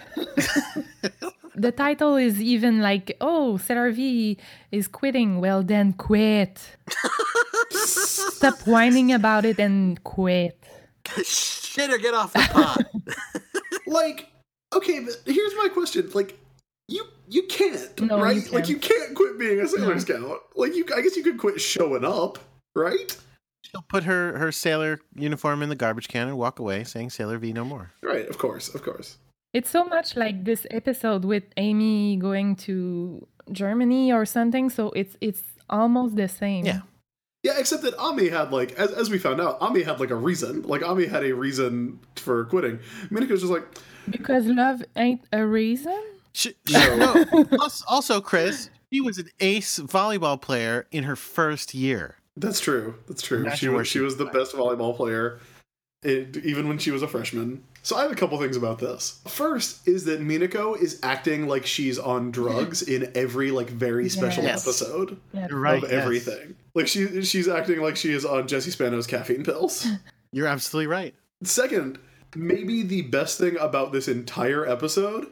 the title is even like, oh, Sailor V is quitting. Well, then quit. Stop whining about it and quit.
Shit or get off the pot.
Like, okay, but here's my question: like, you you can't,
No, you
right?
can't.
Like, you can't quit being a Sailor
No.
Scout. Like, you I guess you could quit showing up, right?
She'll put her her sailor uniform in the garbage can and walk away, saying "Sailor V no more."
Right, of course, of course.
It's so much like this episode with Amy going to Germany or something. So it's it's almost the same.
Yeah.
Yeah, except that Ami had like, as, as we found out, Ami had like a reason. Like Ami had a reason for quitting. Minako's just like,
Because love ain't a reason.
She, she, no. Plus, also, Chris, she was an ace volleyball player in her first year.
That's true. That's true.
Imagine
She
where
was
she
she was the best volleyball player, it, even when she was a freshman. So I have a couple things about this. First is that Minako is acting like she's on drugs in every like very special
Yes.
episode
Yeah.
You're right.
of
yes.
everything. Like she she's acting like she is on Jesse Spano's caffeine pills.
You're absolutely right.
Second, maybe the best thing about this entire episode,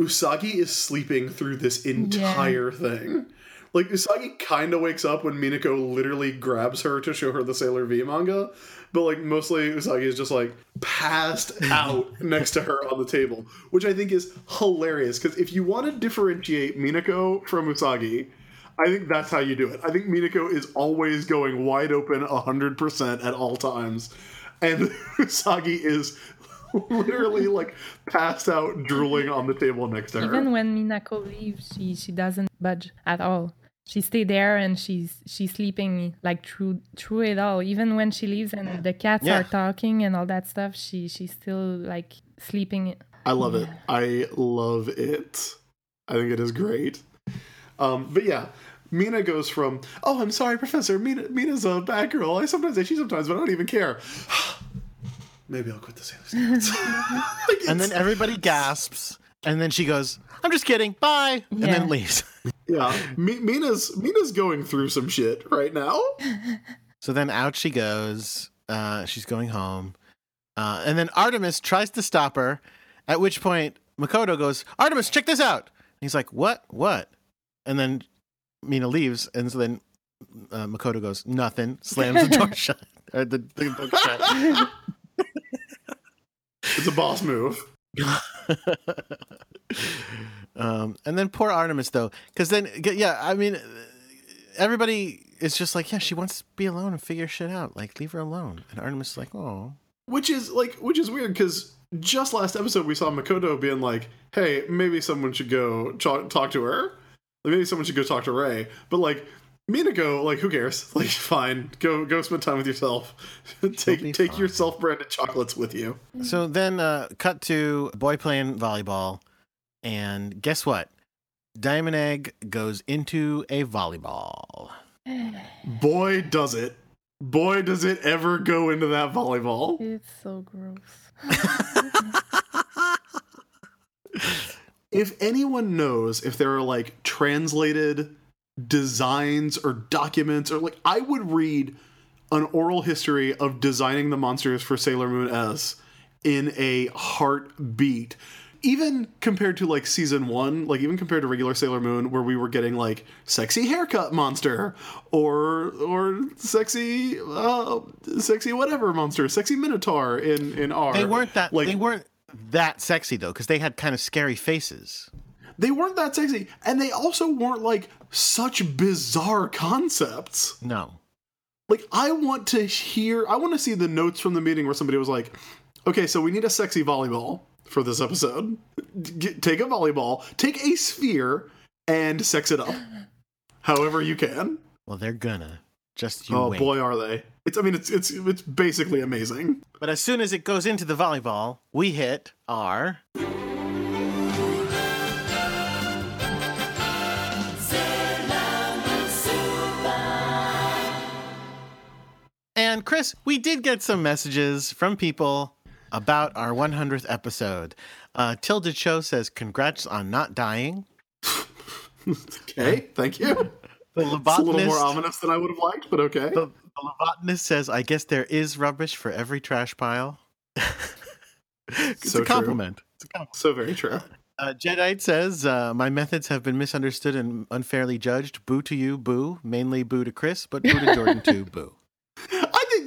Usagi is sleeping through this entire thing. Like Usagi kind of wakes up when Minako literally grabs her to show her the Sailor V manga, but like mostly Usagi is just like passed out next to her on the table, which I think is hilarious because if you want to differentiate Minako from Usagi, I think that's how you do it. I think Minako is always going wide open 100% at all times. And Usagi is literally like passed out, drooling on the table next to her.
Even when Minako leaves, she she doesn't budge at all. She stay there and she's she's sleeping like through through it all. Even when she leaves and the cats
Yeah.
are talking and all that stuff, she she's still like sleeping.
I love it. I love it. I think it is great. Um, but yeah, Mina goes from, oh, I'm sorry, Professor. Mina, Mina's a bad girl. I sometimes say she sometimes, but I don't even care. Maybe I'll quit the Sailor Like,
And then everybody gasps, and then she goes, "I'm just kidding, bye," and then leaves.
yeah, Mi- Mina's Mina's going through some shit right now.
So then out she goes. Uh, she's going home, uh, and then Artemis tries to stop her. At which point Makoto goes, "Artemis, check this out." And he's like, "What? What?" And then Mina leaves, and so then uh, Makoto goes, "Nothing." Slams the door shut. Or the, the book shut.
It's a boss move.
um, and then poor Artemis though, because then yeah, I mean, everybody is just like, yeah, she wants to be alone and figure shit out. Like, leave her alone. And Artemis is like, oh,
Which is like, which is weird because just last episode we saw Makoto being like, "Hey, maybe someone should go talk, talk to her. Like maybe someone should go talk to Ray." But like Minako, like who cares? Like fine, go go spend time with yourself. take take
fine.
your self branded chocolates with you.
So then, uh, cut to boy playing volleyball, and guess what? Diamond Egg goes into a volleyball.
Boy, does it! Boy, does it ever go into that volleyball.
It's so gross.
if anyone knows if there are like translated designs or documents or like I would read an oral history of designing the monsters for Sailor Moon S in a heartbeat. Even compared to like season one, like even compared to regular Sailor Moon, where we were getting like sexy haircut monster or or sexy uh sexy whatever monster, sexy minotaur in in R.
They weren't that.
like
they weren't that sexy though, because they had kind of scary faces.
they weren't that sexy, and they also weren't like such bizarre concepts.
No.
like I want to hear I want to see the notes from the meeting where somebody was like, "Okay, so we need a sexy volleyball for this episode. G- take a volleyball, take a sphere and sex it up. However you can."
Well, they're gonna. Just you
oh
wait.
boy, are they. It's I mean it's it's it's basically amazing.
But as soon as it goes into the volleyball, we hit our. And Chris, we did get some messages from people about our 100th episode. Uh, Tilda Cho says, "Congrats on not dying."
Okay, thank you.
The
It's a little more ominous than I would have liked, but okay.
the, the lobotomist says, "I guess there is rubbish for every trash pile." it's
So
a compliment. It's a compliment.
So very true.
Uh, Jadeite says, uh, My methods have been misunderstood and unfairly judged. Boo to you, boo. Mainly boo to Chris, but boo to Jordan too, boo.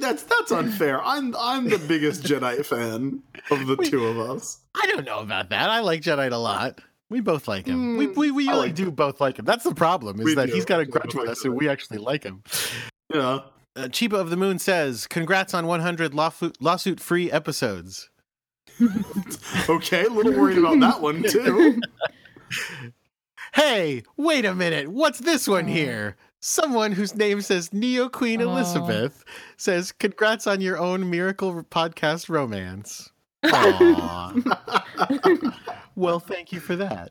That's that's unfair. I'm I'm the biggest Jedi fan of the two of us.
I don't know about that. I like Jedi a lot. We both like him. we we, we really
like
do both like him. That's the problem, is
We
that
do.
he's got a grudge with us and we actually like him.
Yeah.
Uh, Chiba of the Moon says, Congrats on 100 lawsuit free episodes.
Okay, a little worried about that one too.
Hey, wait a minute. What's this one here? Someone whose name says Neo Queen
Oh.
Elizabeth says, Congrats on your own miracle podcast romance. Well, thank you for that.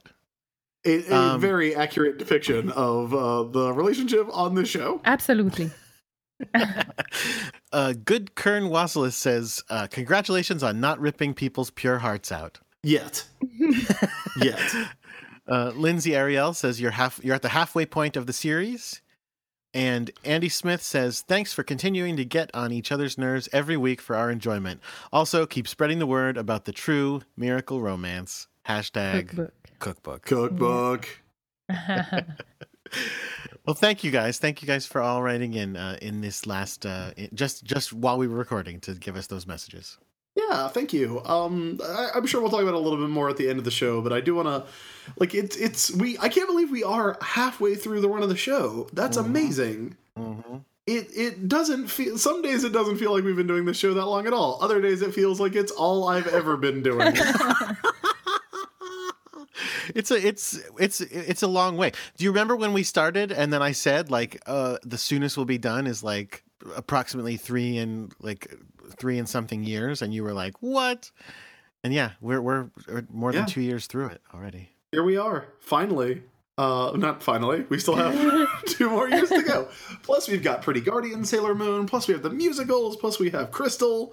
A, a
Um,
very accurate depiction of uh, the relationship on this show.
Absolutely.
Uh, Good Kern Wassilis says, uh, Congratulations on not ripping people's pure hearts out.
Yet. Yet.
Uh, Lindsay Ariel says you're half you're at the halfway point of the series. And Andy Smith says, Thanks for continuing to get on each other's nerves every week for our enjoyment. Also, keep spreading the word about the true miracle romance. Hashtag
Cookbook.
cookbook.
Cookbook.
Well, thank you guys. Thank you guys for all writing in uh, in this last uh, in- just just while we were recording to give us those messages.
Yeah, thank you. Um, I, I'm sure we'll talk about it a little bit more at the end of the show, but I do want to, like, it's it's we. I can't believe we are halfway through the run of the show. That's amazing.
Mm-hmm.
It it doesn't feel. Some days it doesn't feel like we've been doing this show that long at all. Other days it feels like it's all I've ever been doing.
It's a it's it's it's a long way. Do you remember when we started and then I said like uh the soonest we'll be done is like approximately 3 and like 3 and something years and you were like, "What?" And yeah, we're we're, we're more than
Yeah.
2 years through it already.
Here we are, finally. Uh, not finally. We still have two more years to go. Plus, we've got Pretty Guardian, Sailor Moon. Plus, we have the musicals. Plus, we have Crystal.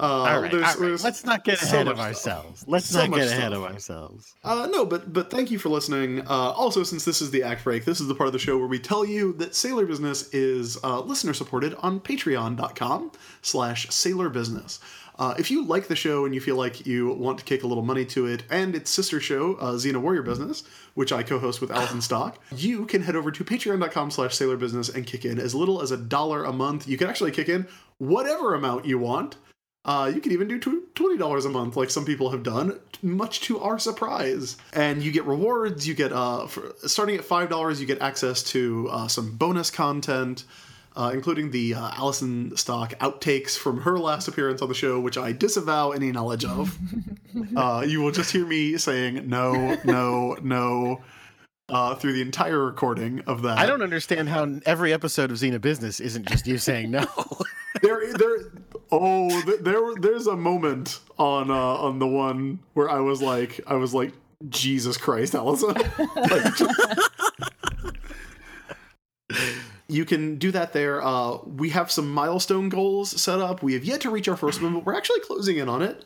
Uh,
right.
there's-
right.
there's
Let's not get
so
ahead of
stuff.
ourselves. Let's
So
not get ahead
stuff.
of ourselves.
Uh, no, but but thank you for listening. Uh, also, since this is the act break, this is the part of the show where we tell you that Sailor Business is uh, listener supported on patreon.com slash sailor business. Uh, if you like the show and you feel like you want to kick a little money to it and its sister show, uh, Xena Warrior Business, which I co-host with Allison Stock, you can head over to patreon.com slash sailor business and kick in as little as a dollar a month. You can actually kick in whatever amount you want. Uh, you can even do $20 a month, like some people have done, much to our surprise. And you get rewards. You get, uh, for, starting at $5, you get access to uh, some bonus content, uh, including the uh, Allison Stock outtakes from her last appearance on the show, which I disavow any knowledge of. uh, you will just hear me saying no, no, no. Uh, through the entire recording of that,
I don't understand how every episode of Xena Business isn't just you saying no.
there there oh th- there there's a moment on uh on the one where i was like i was like jesus christ allison. Like, you can do that there. Uh we have some milestone goals set up. We have yet to reach our first one but we're actually closing in on it.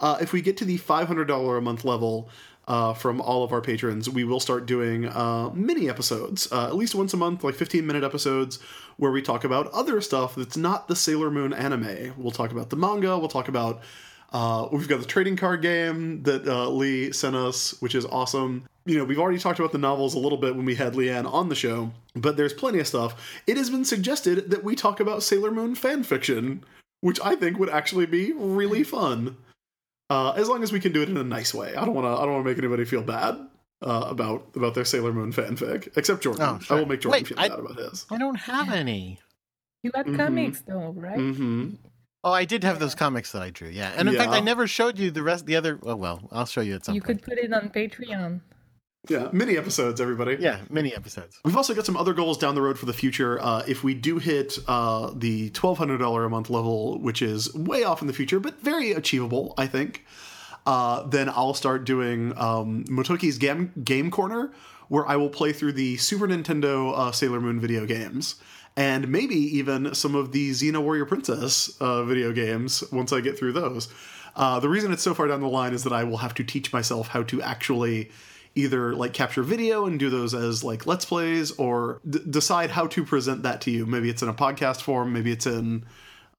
Uh if we get to the $500 a month level uh, from all of our patrons, we will start doing uh, mini episodes, uh, at least once a month, like 15 minute episodes, where we talk about other stuff that's not the Sailor Moon anime. We'll talk about the manga, we'll talk about Uh, we've got the trading card game that uh, Lee sent us, which is awesome. You know, we've already talked about the novels a little bit when we had Leanne on the show, but there's plenty of stuff. It has been suggested that we talk about Sailor Moon fan fiction, which I think would actually be really fun. Uh, as long as we can do it in a nice way. I don't want to. I don't want to make anybody feel bad uh, about about their Sailor Moon fanfic, except Jordan.
Oh, sure.
I will make Jordan
Wait,
feel
I-
bad about his.
I don't have any.
You had
Mhm.
comics though, right?
hmm
Oh, I did have those comics that I drew. Yeah, and in fact, I never showed you the rest. The other. Oh well, I'll show you at some
You
point.
could put it on Patreon.
Yeah, mini episodes, everybody.
Yeah, mini episodes.
We've also got some other goals down the road for the future. Uh, if we do hit uh, the twelve hundred dollar a month level, which is way off in the future, but very achievable, I think, uh, then I'll start doing um, Motoki's game game corner, where I will play through the Super Nintendo uh, Sailor Moon video games. And maybe even some of the Xena Warrior Princess uh, video games once I get through those. Uh, the reason it's so far down the line is that I will have to teach myself how to actually either like capture video and do those as like let's plays or d- decide how to present that to you. Maybe it's in a podcast form maybe it's in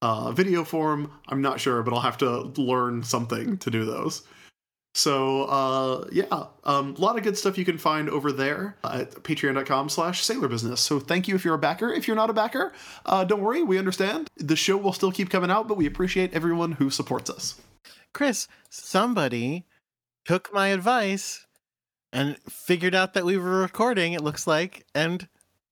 uh, video form. I'm not sure but i'll have to learn something to do those. So uh, yeah um, a lot of good stuff you can find over there at patreon.com slash sailor business. So thank you if you're a backer. If you're not a backer uh, don't worry we understand. The show will still keep coming out but we appreciate everyone who supports us.
Chris, somebody took my advice and figured out that we were recording. It looks like, and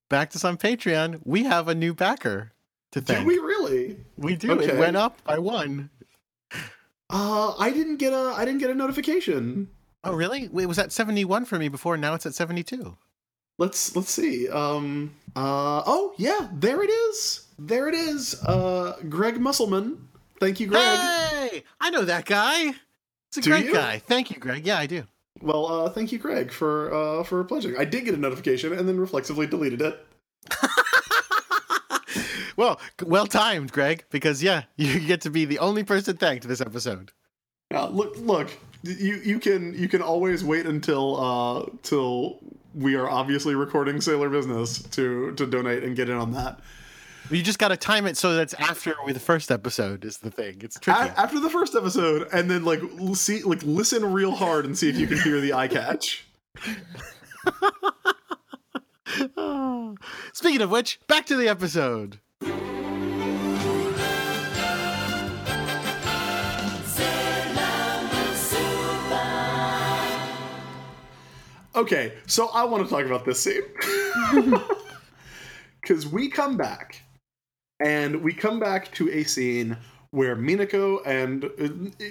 backed us on Patreon. We have a new backer to
do
thank.
we really
We do.
Okay.
It went up by one.
uh, i didn't get a i didn't get a notification
Oh, really? Wait, it was at 71 for me before. Now it's at 72.
let's let's see um uh oh yeah there it is there it is uh greg musselman thank you greg
Hey, I know that guy. It's a
Do
great
you?
guy. Thank you, Greg. Yeah, I do.
Well uh thank you greg for uh for pledging. I did get a notification and then reflexively deleted it.
Well, well timed, Greg, because yeah, you get to be the only person thanked this episode.
uh, look look you you can you can always wait until uh till we are obviously recording sailor business to to donate and get in on that
You just got to time it so that's after the first episode is the thing. It's tricky.
A- after the first episode and then like see like listen real hard and see if you can hear the eye catch
Oh. Speaking of which, back to the episode.
Okay, so I want to talk about this scene. Because we come back, and we come back to a scene where Minako and uh,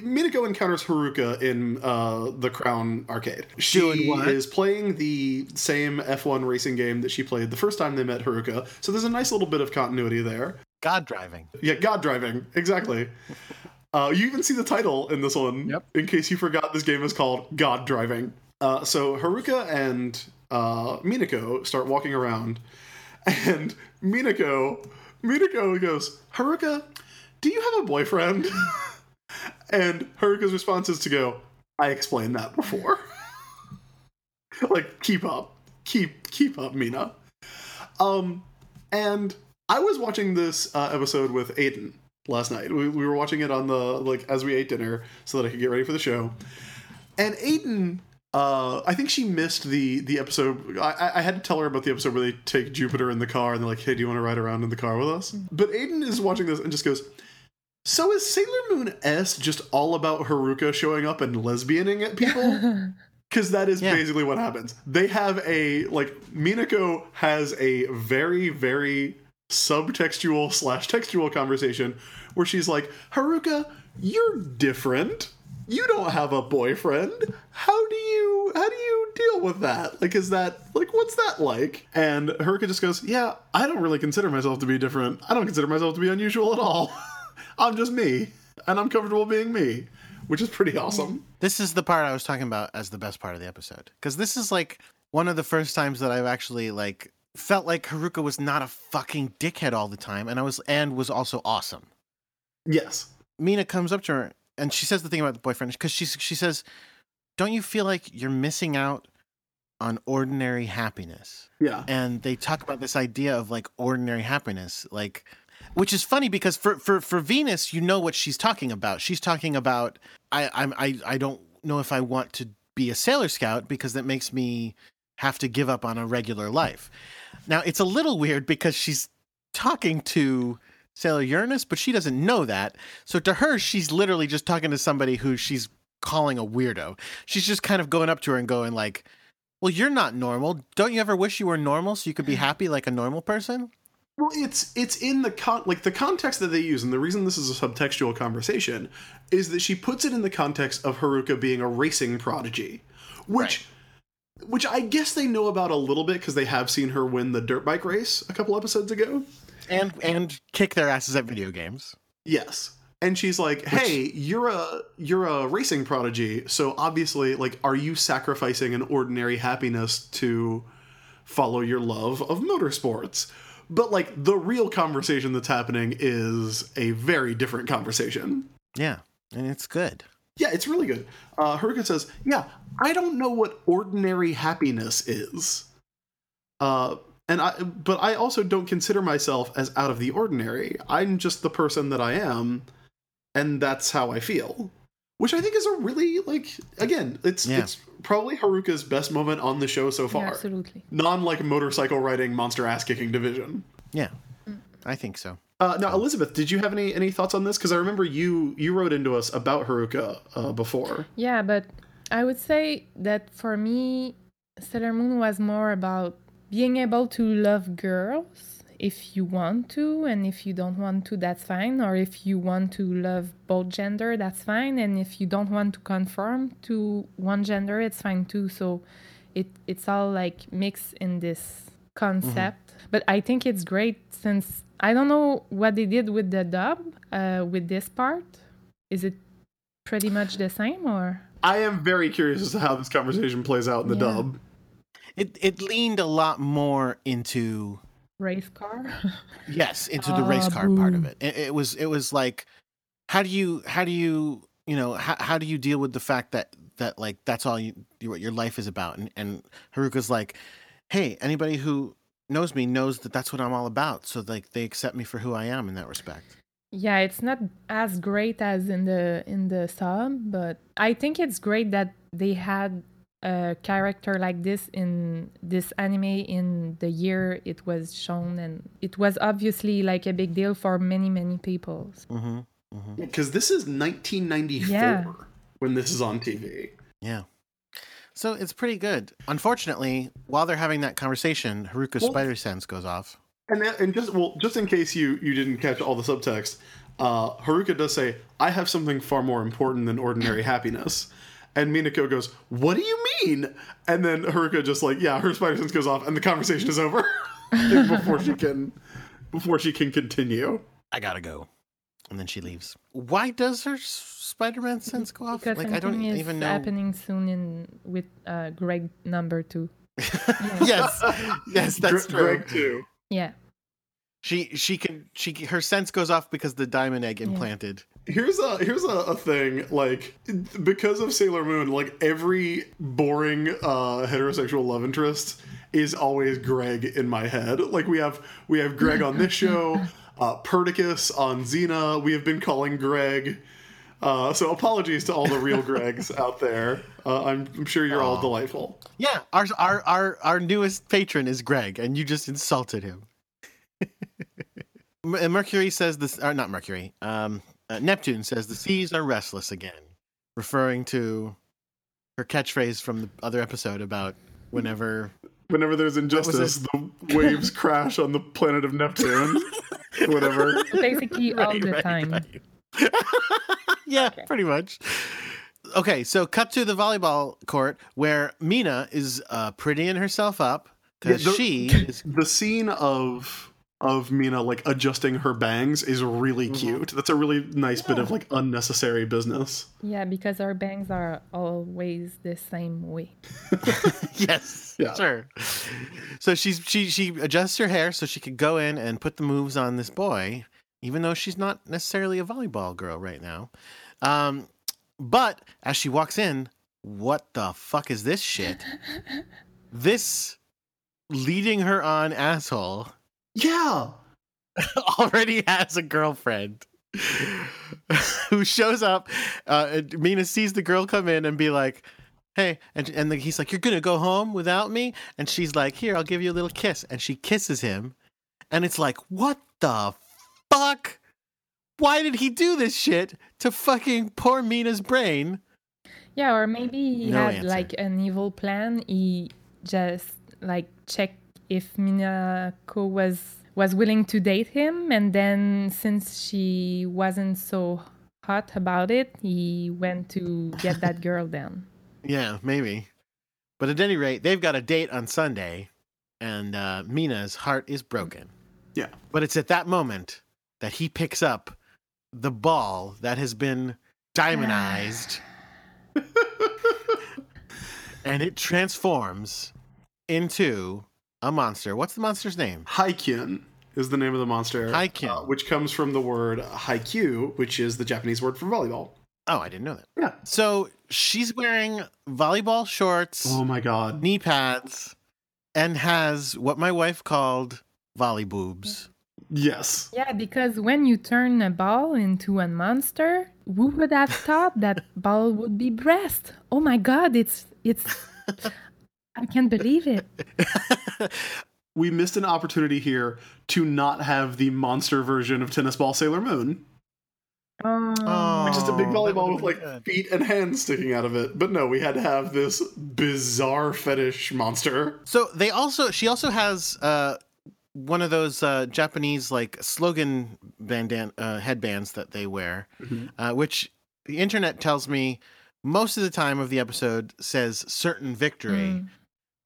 Minako encounters Haruka in uh, the Crown Arcade. She is playing the same F1 racing game that she played the first time they met Haruka. So there's a nice little bit of continuity there.
God driving.
Yeah, God driving, exactly. Uh, you even see the title in this one.
Yep.
In case you forgot, this game is called God Driving. Uh, so Haruka and uh, Minako start walking around, and Minako, Minako goes, "Haruka, do you have a boyfriend?" and Haruka's response is to go, "I explained that before." like, keep up, keep keep up, Mina. Um, and I was watching this uh, episode with Aiden last night. We, we were watching it on the like as we ate dinner so that I could get ready for the show. And Aiden, uh, I think she missed the the episode. I, I- I had to tell her about the episode where they take Jupiter in the car and they're like, "Hey, do you want to ride around in the car with us?" But Aiden is watching this and just goes. So is Sailor Moon S just all about Haruka showing up and lesbianing at people? Because that is
Yeah.
basically what happens. They have a like Minako has a very very subtextual slash textual conversation where she's like, Haruka, you're different. You don't have a boyfriend. How do you how do you deal with that? Like, is that like what's that like? And Haruka just goes, Yeah, I don't really consider myself to be different. I don't consider myself to be unusual at all. I'm just me, and I'm comfortable being me, which is pretty awesome.
This is the part I was talking about as the best part of the episode because this is like one of the first times that I've actually like felt like Haruka was not a fucking dickhead all the time, and I was and was also awesome.
Yes.
Mina comes up to her and she says the thing about the boyfriend because she she says, "Don't you feel like you're missing out on ordinary happiness?"
Yeah.
And they talk about this idea of like ordinary happiness, like which is funny because for for for Venus, you know what she's talking about. She's talking about I I'm I I don't know if I want to be a sailor scout because that makes me have to give up on a regular life. Now it's a little weird because she's talking to Sailor Uranus, but she doesn't know that. So to her, she's literally just talking to somebody who she's calling a weirdo. She's just kind of going up to her and going like, "Well, you're not normal. Don't you ever wish you were normal so you could be mm. happy like a normal person?"
Well, it's it's in the con like the context that they use, and the reason this is a subtextual conversation is that she puts it in the context of Haruka being a racing prodigy, which which I guess they know about a little bit because they have seen her win the dirt bike race a couple episodes ago.
And and kick their asses at video games.
Yes. And she's like, "Hey, you're a you're a racing prodigy, so obviously, like, are you sacrificing an ordinary happiness to follow your love of motorsports?" But like, the real conversation that's happening is a very different conversation.
Yeah, and it's good.
Yeah, it's really good. Uh, Haruka says, "Yeah, I don't know what ordinary happiness is, uh, and I, but I also don't consider myself as out of the ordinary. I'm just the person that I am, and that's how I feel." Which I think is a really like again, it's
Yeah.
it's probably Haruka's best moment on the show so
Yeah,
far.
absolutely.
Non like motorcycle riding, monster ass kicking division.
Yeah, I think so.
Uh, now, Elizabeth, did you have any any thoughts on this? Because I remember you you wrote into us about Haruka uh, before.
Yeah, but I would say that for me, Sailor Moon was more about being able to love girls if you want to, and if you don't want to, that's fine. Or if you want to love both gender, that's fine. And if you don't want to conform to one gender, it's fine too. So it it's all like mixed in this concept. But I think it's great since I don't know what they did with the dub uh, with this part. Is it pretty much the same or?
I am very curious as to how this conversation plays out in the
Yeah.
dub.
It it leaned a lot more into
race car.
yes into the race
Ah,
car part of it. it. It was it was like how do you how do you you know how, how do you deal with the fact that that like that's all you what your life is about and and Haruka's like hey anybody who knows me knows that that's what I'm all about so like they accept me for who I am in that respect.
yeah, it's not as great as in the in the sub, but I think it's great that they had a character like this in this anime in the year it was shown and it was obviously like a big deal for many many people.
Mm-hmm.
Because this is 1994
Yeah.
when this is on TV.
Yeah. So it's pretty good. Unfortunately, while they're having that conversation, Haruka's
Well-
spider sense goes off.
And that, and just well, just in case you you didn't catch all the subtext, uh, Haruka does say, "I have something far more important than ordinary happiness." And Minako goes, "What do you mean?" And then Haruka just like, "Yeah, her spider sense goes off, and the conversation is over before she can before she can continue."
I gotta go. And then she leaves. Why does her Spider-Man sense go off?
Because
like I don't
is
even know.
happening soon in with uh, Greg number two.
yes, yes, that's
Gre-
true.
Greg too.
Yeah.
She she can she her sense goes off because the diamond egg implanted.
Here's a here's a, a thing like because of Sailor Moon, like every boring uh, heterosexual love interest is always Greg in my head. Like we have we have Greg on this show, uh, Perdicus on Xena. We have been calling Greg. Uh, so apologies to all the real Gregs out there. Uh, I'm, I'm sure you're all delightful.
Yeah, our our our our newest patron is Greg, and you just insulted him. M- and Mercury says this, or not Mercury. Um, uh, Neptune says the seas are restless again, referring to her catchphrase from the other episode about whenever.
Whenever there's injustice, the waves crash on the planet of Neptune. Whatever.
Basically all
Right,
the
right,
time.
right. yeah, pretty much. Okay, so cut to the volleyball court where Mina is uh, prettying herself up because
Yeah,
she is.
the scene of of Mina like adjusting her bangs is really
Mm-hmm.
cute. That's a really nice bit of like unnecessary business.
Yeah, because our bangs are always the same way.
yes,
Yeah.
sure. So she's she she adjusts her hair so she could go in and put the moves on this boy, even though she's not necessarily a volleyball girl right now. Um, but as she walks in, what the fuck is this shit? this leading her on asshole
Yeah.
already has a girlfriend who shows up. Uh, and Mina sees the girl come in and be like, "Hey," and and the, he's like, "You're gonna go home without me?" And she's like, "Here, I'll give you a little kiss." And she kisses him, and it's like, "What the fuck? Why did he do this shit to fucking poor Mina's brain?"
Yeah, or maybe he
No
had
answer.
like an evil plan. He just like checked if Minako was was willing to date him, and then since she wasn't so hot about it, he went to get that girl down.
Yeah, maybe. But at any rate, they've got a date on Sunday, and uh, Mina's heart is broken.
Yeah.
But it's at that moment that he picks up the ball that has been diamondized and it transforms into a monster. What's the monster's name?
Haikyun is the name of the monster.
Haikyun.
uh, which comes from the word haiku, which is the Japanese word for volleyball.
Oh, I didn't know that.
Yeah.
So she's wearing volleyball shorts,
Oh my god.
knee pads, and has what my wife called volley boobs.
Yes.
Yeah, because when you turn a ball into a monster, who would have thought that ball would be breast? Oh my god, it's it's I can't believe it.
We missed an opportunity here to not have the monster version of Tennis Ball Sailor Moon.
Oh,
Which is a big
Oh,
volleyball with like
good.
feet and hands sticking out of it. But no, we had to have this bizarre fetish monster.
So they also she also has uh one of those uh Japanese like slogan bandan uh, headbands that they wear,
Mhm.
uh, which the internet tells me most of the time of the episode says certain victory,
Mm.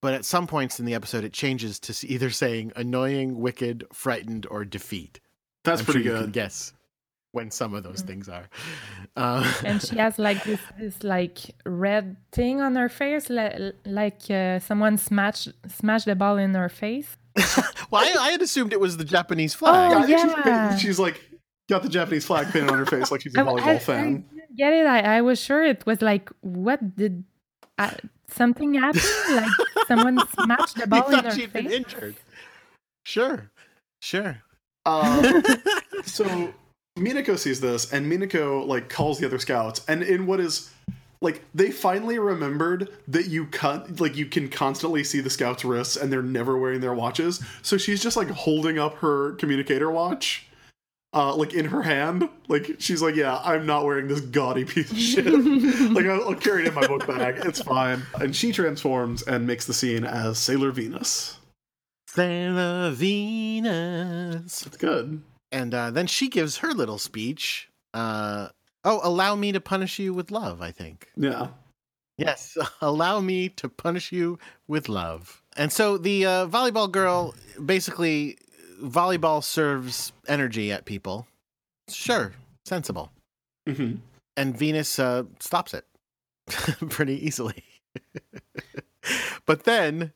But at some points in the episode it changes to either saying annoying, wicked, frightened, or defeat.
That's
I'm
pretty
sure You can
good.
guess when some of those things are. Uh,
and she has like this this like red thing on her face, li- like uh, someone smashed smashed the ball in her face.
well, I, I had assumed it was the Japanese flag.
Oh, yeah.
She's, she's like got the Japanese flag painted on her face like she's a volleyball
I- I
fan.
didn't get it. I, I was sure it was like, what did uh, something happen? Like someone smashed the
You
ball in
thought
her
she'd been
face.
injured. Sure, sure.
Um, so Minako sees this, and Minako like calls the other scouts, and in what is like they finally remembered that you cut like you can constantly see the scouts' wrists, and they're never wearing their watches. So she's just like holding up her communicator watch. Uh, like in her hand, like she's like, "Yeah, I'm not wearing this gaudy piece of shit. like I'll, I'll carry it in my book bag. It's fine." And she transforms and makes the scene as Sailor Venus.
Sailor Venus.
It's good.
And uh, then she gives her little speech. Uh, oh, allow me to punish you with love, I think.
Yeah.
Yes, allow me to punish you with love. And so the uh, volleyball girl basically, volleyball serves energy at people. Sure, sensible.
hmm
And Venus uh, stops it pretty easily. but then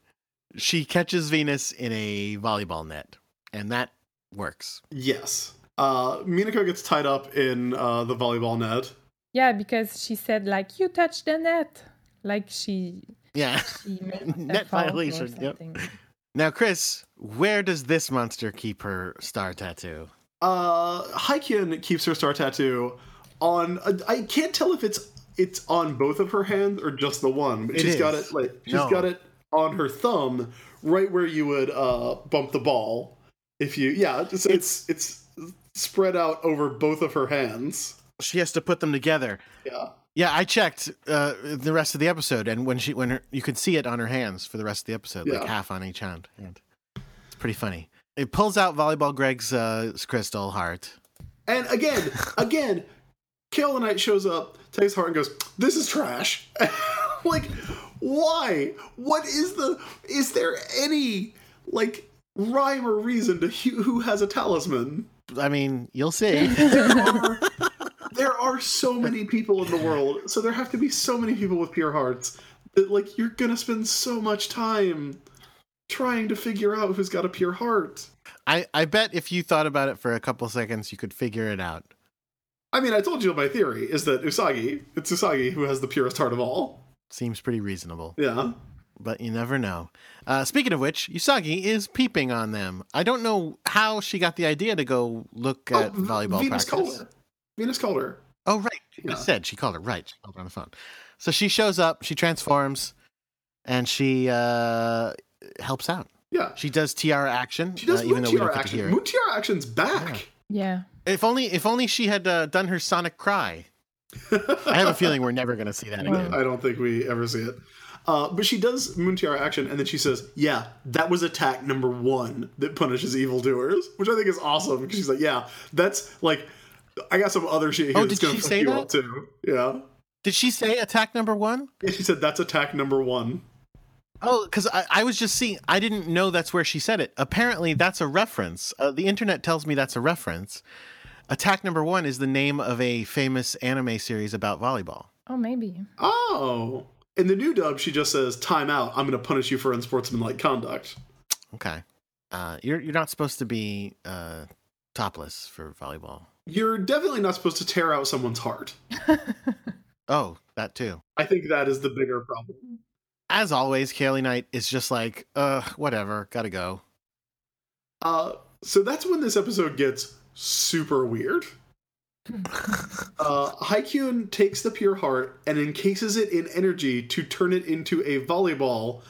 she catches Venus in a volleyball net, and that works.
Yes. Uh, Minako gets tied up in uh, the volleyball net.
Yeah, because she said like you touched the net, like she
Yeah.
she
Net
a fault or
violation, yep. Now, Chris, where does this monster keep her star tattoo?
Uh, Haikyun keeps her star tattoo on. uh, I can't tell if it's it's on both of her hands or just the one. But
It
she's got it like she's
No.
got it on her thumb, right where you would uh, bump the ball. If you yeah, it's it's, it's spread out over both of her hands.
She has to put them together.
Yeah.
Yeah, I checked uh, the rest of the episode, and when she when her, you could see it on her hands for the rest of the episode, like half on each hand. hand. It's pretty funny. It pulls out volleyball Greg's uh, crystal heart.
And again, again, Knight shows up, takes heart, and goes, "This is trash." like, why? What is the? Is there any like rhyme or reason to who who has a talisman?
I mean, you'll see.
There are, there are so many people in the world, so there have to be so many people with pure hearts that like you're gonna spend so much time trying to figure out who's got a pure heart.
I, I bet if you thought about it for a couple seconds, you could figure it out.
I mean, I told you my theory is that Usagi, it's Usagi who has the purest heart of all.
Seems pretty reasonable.
Yeah.
but you never know. Uh, speaking of which, Usagi is peeping on them. I don't know how she got the idea to go look at
Oh,
volleyball
Venus
practice.
her. Venus called her.
Oh, right. She
Yeah.
just said she called her. Right. She called her on the phone. So she shows up, she transforms, and she uh, helps out.
Yeah.
She does tiara action,
She does
uh, even
Moon
though we don't
Tiara
get to hear
action.
it.
Moon Tiara action's back.
Yeah.
If only, if only she had uh, done her sonic cry. I have a feeling we're never going to see that again.
I don't think we ever see it. Uh, but she does Moon Tiara action, and then she says, "Yeah, that was attack number one that punishes evildoers," which I think is awesome because she's like, "Yeah, that's like, I got some other shit here
Oh,
that's
did
gonna
she say
you
that?
up too." Yeah,
Did she say attack number one?
yeah. She said that's attack number one.
Oh, because I, I was just seeing, I didn't know that's where she said it. Apparently, that's a reference. Uh, the internet tells me that's a reference. Attack number one is the name of a famous anime series about volleyball.
Oh, maybe.
Oh, in the new dub, she just says, "Time out. I'm going to punish you for unsportsmanlike conduct."
Okay. Uh, you're you're not supposed to be uh, topless for volleyball.
You're definitely not supposed to tear out someone's heart.
Oh, that too.
I think that is the bigger problem.
As always, Kaolinite is just like, uh, whatever, gotta go.
Uh, so that's when this episode gets super weird. uh, Haikyun takes the pure heart and encases it in energy to turn it into a volleyball.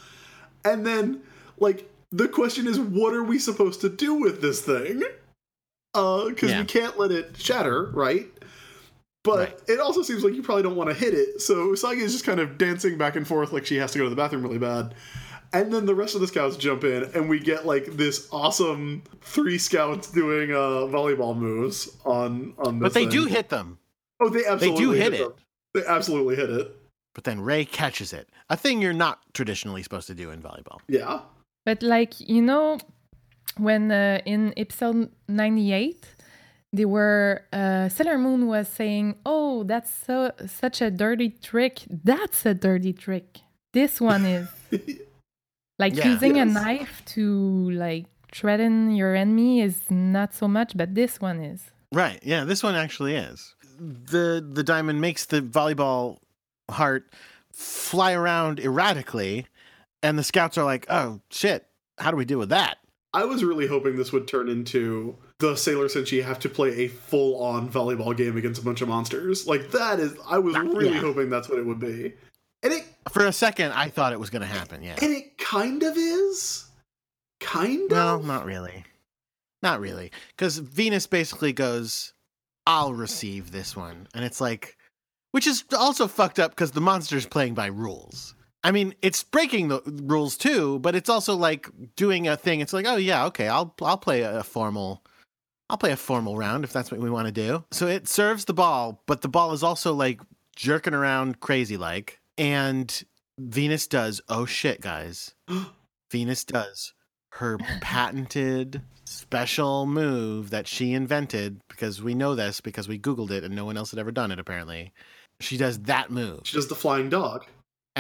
And then, like, the question is, what are we supposed to do with this thing? Uh, because
Yeah.
we can't let it shatter, right? But
Right.
it also seems like you probably don't want to hit it. So Usagi is just kind of dancing back and forth like she has to go to the bathroom really bad. And then the rest of the scouts jump in, and we get like this awesome three scouts doing uh, volleyball moves on on this.
But they do hit them.
Oh, they absolutely
do hit it.
them. They absolutely hit it.
But then Ray catches it. A thing you're not traditionally supposed to do in volleyball.
Yeah.
But like you know, when uh, in episode ninety eight, they were uh, Sailor Moon was saying, "Oh, that's so such a dirty trick. That's a dirty trick. This one is like
Yeah.
using a knife to like threaten your enemy is not so much, but this one is."
Right. Yeah, this one actually is. The the diamond makes the volleyball heart fly around erratically, and the scouts are like, "Oh shit, how do we deal with that?"
I was really hoping this would turn into the Sailor Senshi have to play a full on volleyball game against a bunch of monsters. Like that is I was really
Yeah.
hoping that's what it would be. And it
For a second, I thought it was going to happen. Yeah.
and it kind of is. Kind
No,
of.
not really. Not really. Because Venus basically goes, I'll receive this one. And it's like, which is also fucked up because the monster's playing by rules. I mean, it's breaking the rules too, but it's also like doing a thing. It's like, oh yeah, okay, I'll I'll play a formal, I'll play a formal round if that's what we want to do. So it serves the ball, but the ball is also like jerking around crazy like, and Venus does. Oh shit, guys! Venus does her patented special move that she invented because we know this because we googled it and no one else had ever done it apparently. She does that move.
She does the flying dog.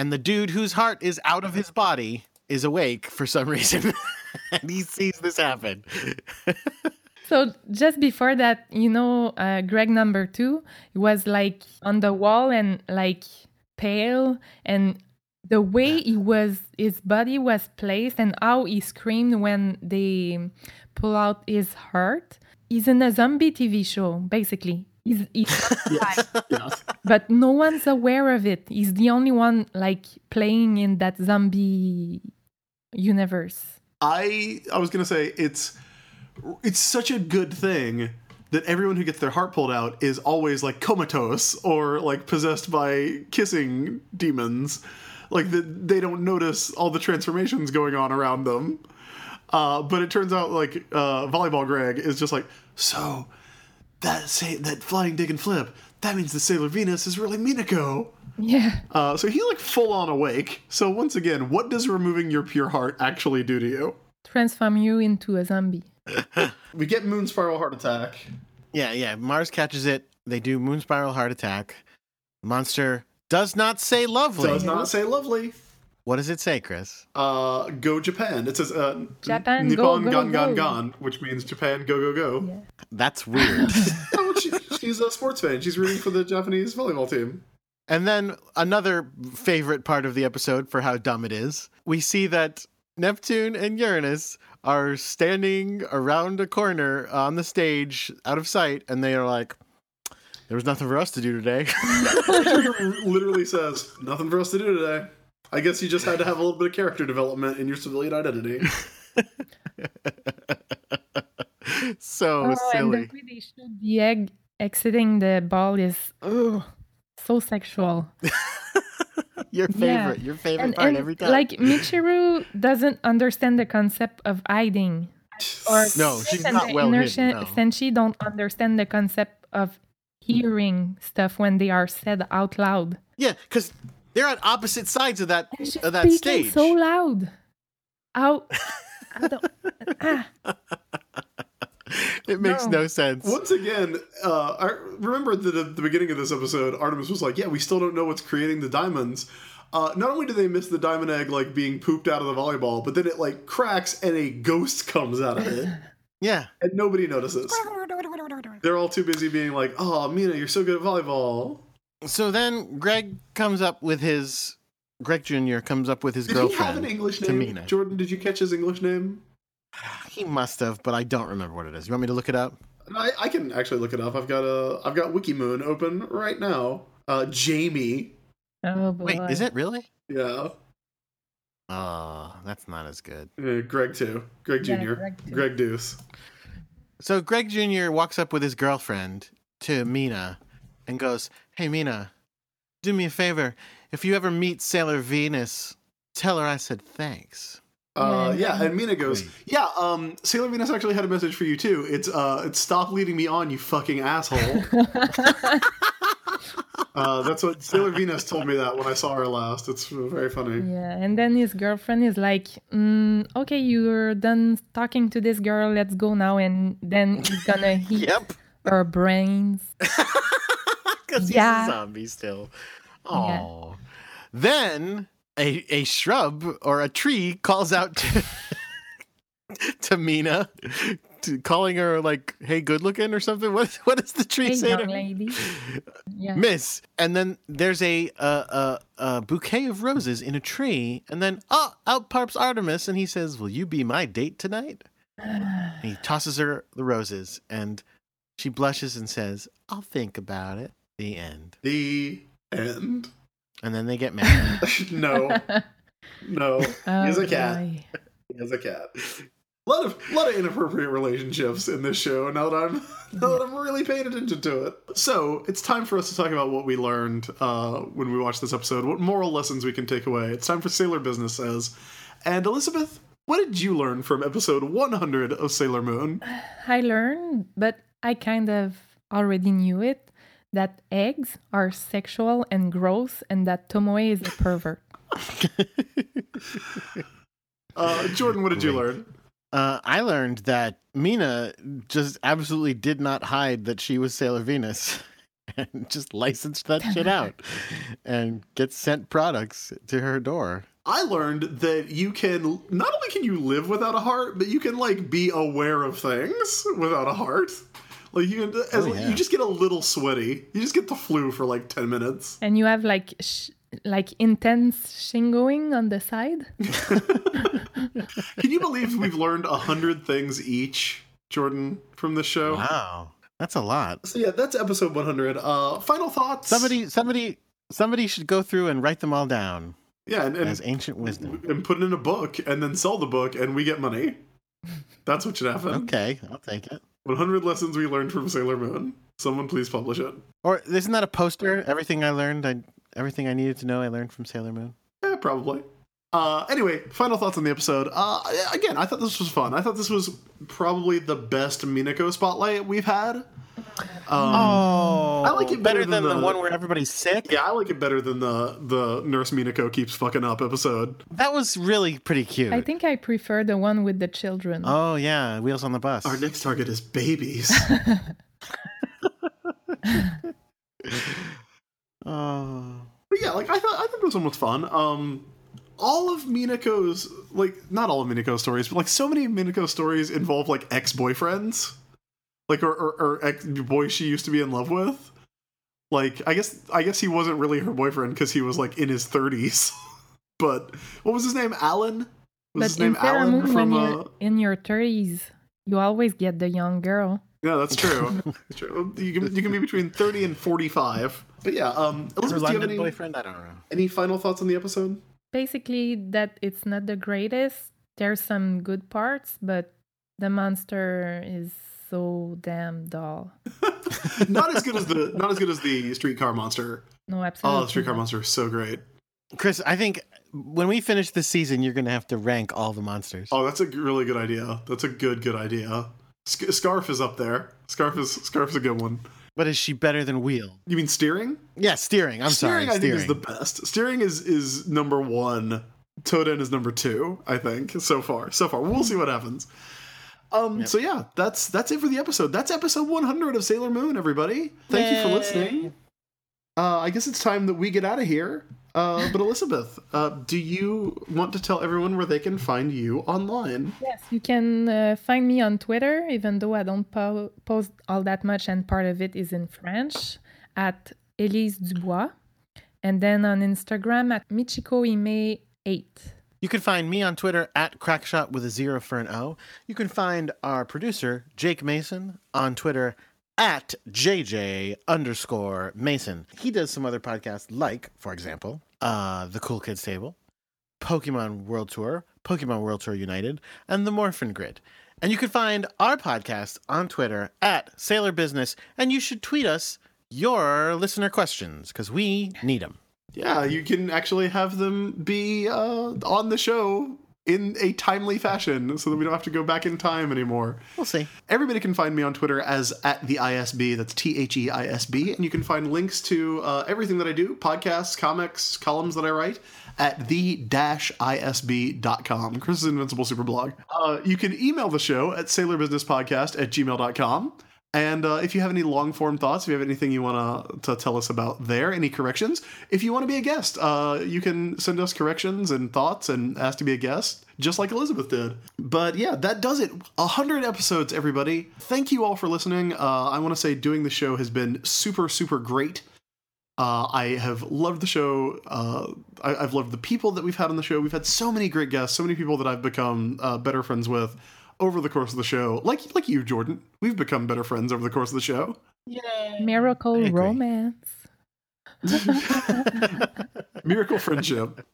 And the dude whose heart is out of his body is awake for some reason. and he sees this happen.
So just before that, you know, uh, Greg number two was like on the wall and like pale, and the way he was, his body was placed, and how he screamed when they pull out his heart. He's in a zombie TV show, basically. He's, he's alive,
Yes.
but no one's aware of it. He's the only one like playing in that zombie universe.
I I was gonna say it's it's such a good thing that everyone who gets their heart pulled out is always like comatose or like possessed by kissing demons. Like that they don't notice all the transformations going on around them. Uh, but it turns out like uh, volleyball Greg is just like so that say that flying dig and flip that means the Sailor Venus is really Minako.
Yeah.
Uh, so he like full on awake. So once again, what does removing your pure heart actually do to you?
Transform you into a zombie.
We get Moon Spiral Heart Attack.
Yeah, yeah. Mars catches it. They do Moon Spiral Heart Attack. Monster does not say lovely.
Does not say lovely.
What does it say, Chris?
Uh, go Japan. It says uh,
Japan,
Nippon
go, go,
Gan Gan
go.
Gan, which means Japan go go go.
That's weird.
Oh, she, she's a sports fan. She's rooting for the Japanese volleyball team.
And then another favorite part of the episode for how dumb it is, we see that Neptune and Uranus are standing around a corner on the stage out of sight, and they are like, there was nothing for us to do today.
Literally says, nothing for us to do today. I guess you just had to have a little bit of character development in your civilian identity.
so
Oh, and the
silly.
way they showed the egg exiting the ball is ugh, so sexual.
Your
Yeah.
favorite, your favorite
And,
part
and
every time.
like Michiru doesn't understand the concept of hiding. Or
No, she's
and
not
the
well
inner
hidden,
Sen-
no.
Senshi don't understand the concept of hearing stuff when they are said out loud.
yeah, because they're on opposite sides of that
And she's
of that
speaking
stage.
so loud. Out. I don't, ah,
it makes
No.
no sense.
Once again, uh, I remember that at the beginning of this episode, Artemis was like, "Yeah, we still don't know what's creating the diamonds." Uh, not only do they miss the diamond egg like being pooped out of the volleyball, but then it like cracks and a ghost comes out of it,
Yeah.
and nobody notices. They're all too busy being like, "Oh, Mina, you're so good at volleyball."
So then Greg comes up with his Greg Jr. comes up with his
Did he have an English
to
name?
Mina.
Jordan, did you catch his English name?
He must have, but I don't remember what it is. You want me to look it up?
I, I can actually look it up. I've got a I've got Wikimoon open right now. Uh, Jamie.
oh boy.
Wait, is it really?
Yeah.
Oh, that's not as good.
Uh, Greg too. Greg
Yeah,
Jr.
Greg too.
Greg Deuce.
So Greg Jr. walks up with his girlfriend to Mina and goes, Hey, Mina, do me a favor. If you ever meet Sailor Venus, tell her I said thanks.
Uh,
Yeah,
yeah, and Mina goes, "Yeah, um, Sailor Venus actually had a message for you too. It's uh, it's stop leading me on, you fucking asshole." uh, that's what Sailor Venus told me that when I saw her last. It's very funny.
Yeah, and then his girlfriend is like, mm, "Okay, you're done talking to this girl. Let's go now." And then he's gonna eat
Yep.
her brains.
Because he's
Yeah.
a zombie still. Oh.
Yeah.
Then a, a shrub or a tree calls out to, to Mina, to, calling her like, "Hey, good looking" or something. What what does the tree
Hey,
say to
lady. Yeah.
Miss. And then there's a, a a a bouquet of roses in a tree, and then oh, out pops Artemis, and he says, "Will you be my date tonight?" And he tosses her the roses, and she blushes and says, "I'll think about it." The end.
The end.
And then they get married.
no, no.
Oh,
He's a cat.
boy.
He has a cat. A lot of lot of inappropriate relationships in this show. Now that I'm now that I'm really paying attention to it. So it's time for us to talk about what we learned uh, when we watched this episode. What moral lessons we can take away. It's time for Sailor Business says. And Elizabeth, what did you learn from episode 100 of Sailor Moon?
I learned, but I kind of already knew it, that eggs are sexual and gross, and that Tomoe is a pervert.
Uh, Jordan, what did you learn?
Uh, I learned that Mina just absolutely did not hide that she was Sailor Venus and just licensed that shit out and gets sent products to her door.
I learned that you can not only can you live without a heart, but you can like be aware of things without a heart. Like you can, as,
Oh, yeah.
you just get a little sweaty. You just get the flu for like ten minutes.
And you have like sh- like intense shingoing on the side.
Can you believe we've learned a hundred things each, Jordan, from the show?
Wow, that's a lot.
So yeah, that's episode one hundred. Uh, final thoughts.
Somebody, somebody, somebody should go through and write them all down
yeah, and,
as ancient wisdom.
and put it in a book, and then sell the book, and we get money. That's what should happen.
Okay, I'll take it.
100 lessons we learned from Sailor Moon. Someone please publish it.
Or isn't that a poster? Everything I learned, I everything I needed to know, I learned from Sailor Moon.
Yeah, probably. Uh, anyway, final thoughts on the episode. Uh, again, I thought this was fun. I thought this was probably the best Minako spotlight we've had. Um,
Oh,
I like it
better,
better
than,
than
the,
the-
one where everybody's sick.
Yeah, I like it better than the the Nurse Minako keeps fucking up episode.
That was really pretty cute.
I think I prefer the one with the children.
Oh yeah, Wheels on the Bus.
Our next target is babies.
oh,
but yeah, like I thought, I thought this one was fun. Um, all of Minako's like not all of Minako's stories, but like so many of Minako's stories involve like ex boyfriends, like or or, or ex boys she used to be in love with. Like I guess I guess he wasn't really her boyfriend because he was like in his thirties. but what was his name? Alan. Was
but
his name
in Sailor
Alan
Moon,
from?
when
Uh,
you're in your 30s, you always get the young girl.
yeah, that's true. That's true. You can you can be between thirty and forty five. But yeah, um,
Her
Elizabeth, do you have
London
any,
boyfriend? I don't know.
any final thoughts on the episode?
Basically, that it's not the greatest. There's some good parts, but the monster is so damn dull.
not as good as the not as good as the streetcar monster.
No, absolutely.
Oh, the streetcar
not.
monster is so great.
Chris, I think when we finish this season, you're going to have to rank all the monsters.
Oh, that's a really good idea. That's a good good idea. Sc- Scarf is up there. Scarf is Scarf is a good one.
But is she better than Wheel?
You mean steering?
Yeah, steering. I'm
steering,
sorry,
I
steering.
think is the best. Steering is is number one. Toden is number two. I think so far. So far, we'll see what happens. Um. So yeah, that's that's it for the episode. That's episode 100 of Sailor Moon. Everybody, thank you for listening. Uh, I guess it's time that we get out of here. Uh, but Elizabeth, uh, do you want to tell everyone where they can find you online?
Yes, you can uh, find me on Twitter, even though I don't po- post all that much, and part of it is in French, at Elise Dubois. And then on Instagram at MichikoIme8.
You can find me on Twitter at Crackshot with a zero for an O. You can find our producer, Jake Mason, on Twitter at JJ underscore Mason. He does some other podcasts like, for example, uh, The Cool Kids Table, Pokemon World Tour, Pokemon World Tour United, and The Morphin Grid. And you can find our podcast on Twitter at Sailor Business, and you should tweet us your listener questions because we need them.
Yeah, you can actually have them be uh, on the show in a timely fashion so that we don't have to go back in time anymore.
We'll see.
Everybody can find me on Twitter as at the ISB. That's T H E I S B. And you can find links to uh, everything that I do podcasts, comics, columns that I write at the isb.com. Chris's Invincible Super Blog. Uh, you can email the show at sailorbusinesspodcast at gmail.com. And uh, if you have any long form thoughts, if you have anything you want to tell us about there, any corrections, if you want to be a guest, uh, you can send us corrections and thoughts and ask to be a guest, just like Elizabeth did. But yeah, that does it. A hundred episodes, everybody. Thank you all for listening. Uh, I want to say doing the show has been super, super great. Uh, I have loved the show. Uh, I, I've loved the people that we've had on the show. We've had so many great guests, so many people that I've become uh, better friends with over the course of the show. Like like you, Jordan. We've become better friends over the course of the show.
Miracle. Romance.
Miracle friendship.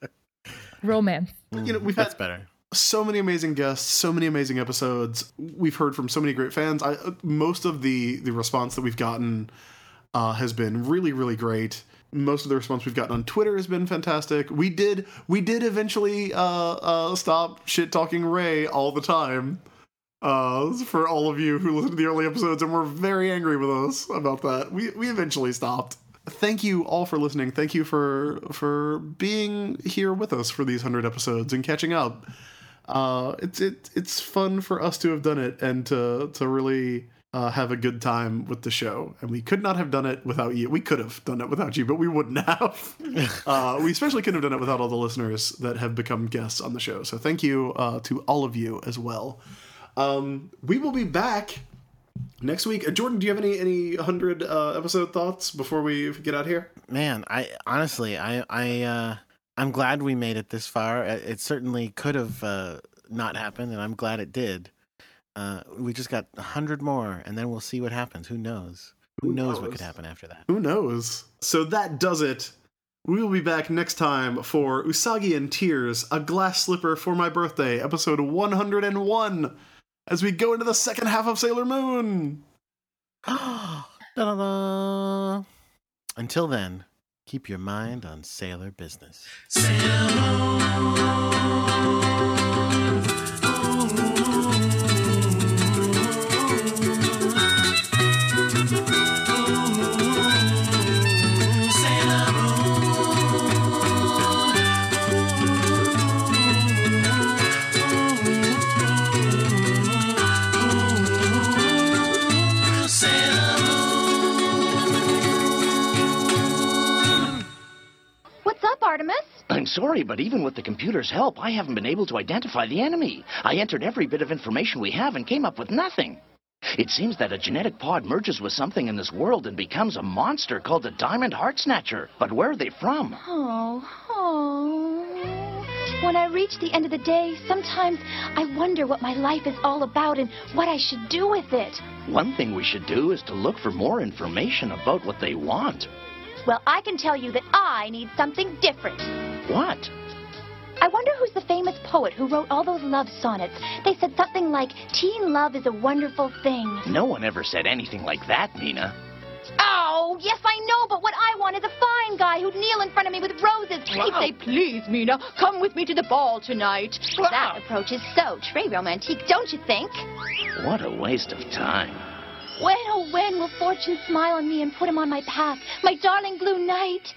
Romance.
You know, we've
That's
had
better.
so many amazing guests, so many amazing episodes. We've heard from so many great fans. I, most of the the response that we've gotten uh, has been really, really great. Most of the response we've gotten on Twitter has been fantastic. We did we did eventually uh, uh, stop shit talking Ray all the time. Uh, for all of you who listened to the early episodes and were very angry with us about that, we we eventually stopped. Thank you all for listening. Thank you for for being here with us for these hundred episodes and catching up uh, it's it, it's fun for us to have done it and to to really uh, have a good time with the show. And we could not have done it without you. We could have done it without you, but we wouldn't have. uh, we especially couldn't have done it without all the listeners that have become guests on the show. So thank you uh, to all of you as well. Um, we will be back next week. Uh, Jordan, do you have any any hundred uh, episode thoughts before we get out here?
Man, I honestly, I, I, uh, I'm glad we made it this far. It it certainly could have uh, not happened, and I'm glad it did. Uh, we just got a hundred more, and then we'll see what happens. Who knows? Who,
Who
knows what could happen after that?
Who knows? So that does it. We will be back next time for Usagi and Tears, a glass slipper for my birthday, episode 101, as we go into the second half of Sailor Moon.
Until then, keep your mind on sailor business.
What's
I'm sorry, but even with the computer's help, I haven't been able to identify the enemy. I entered every bit of information we have and came up with nothing. It seems that a genetic pod merges with something in this world and becomes a monster called the Diamond Heart Snatcher. But where are they from?
Oh, oh. When I reach the end of the day, sometimes I wonder what my life is all about and what I should do with it.
One thing we should do is to look for more information about what they want.
Well, I can tell you that I need something different.
What?
I wonder who's the famous poet who wrote all those love sonnets. They said something like, teen love is a wonderful thing.
No one ever said anything like that, Mina.
Oh, yes, I know, but what I want is a fine guy who'd kneel in front of me with roses. He'd say, please, Mina, come with me to the ball tonight. That approach is so très romantique, don't you think?
What a waste of time.
When, oh, when will fortune smile on me and put him on my path, my darling blue knight?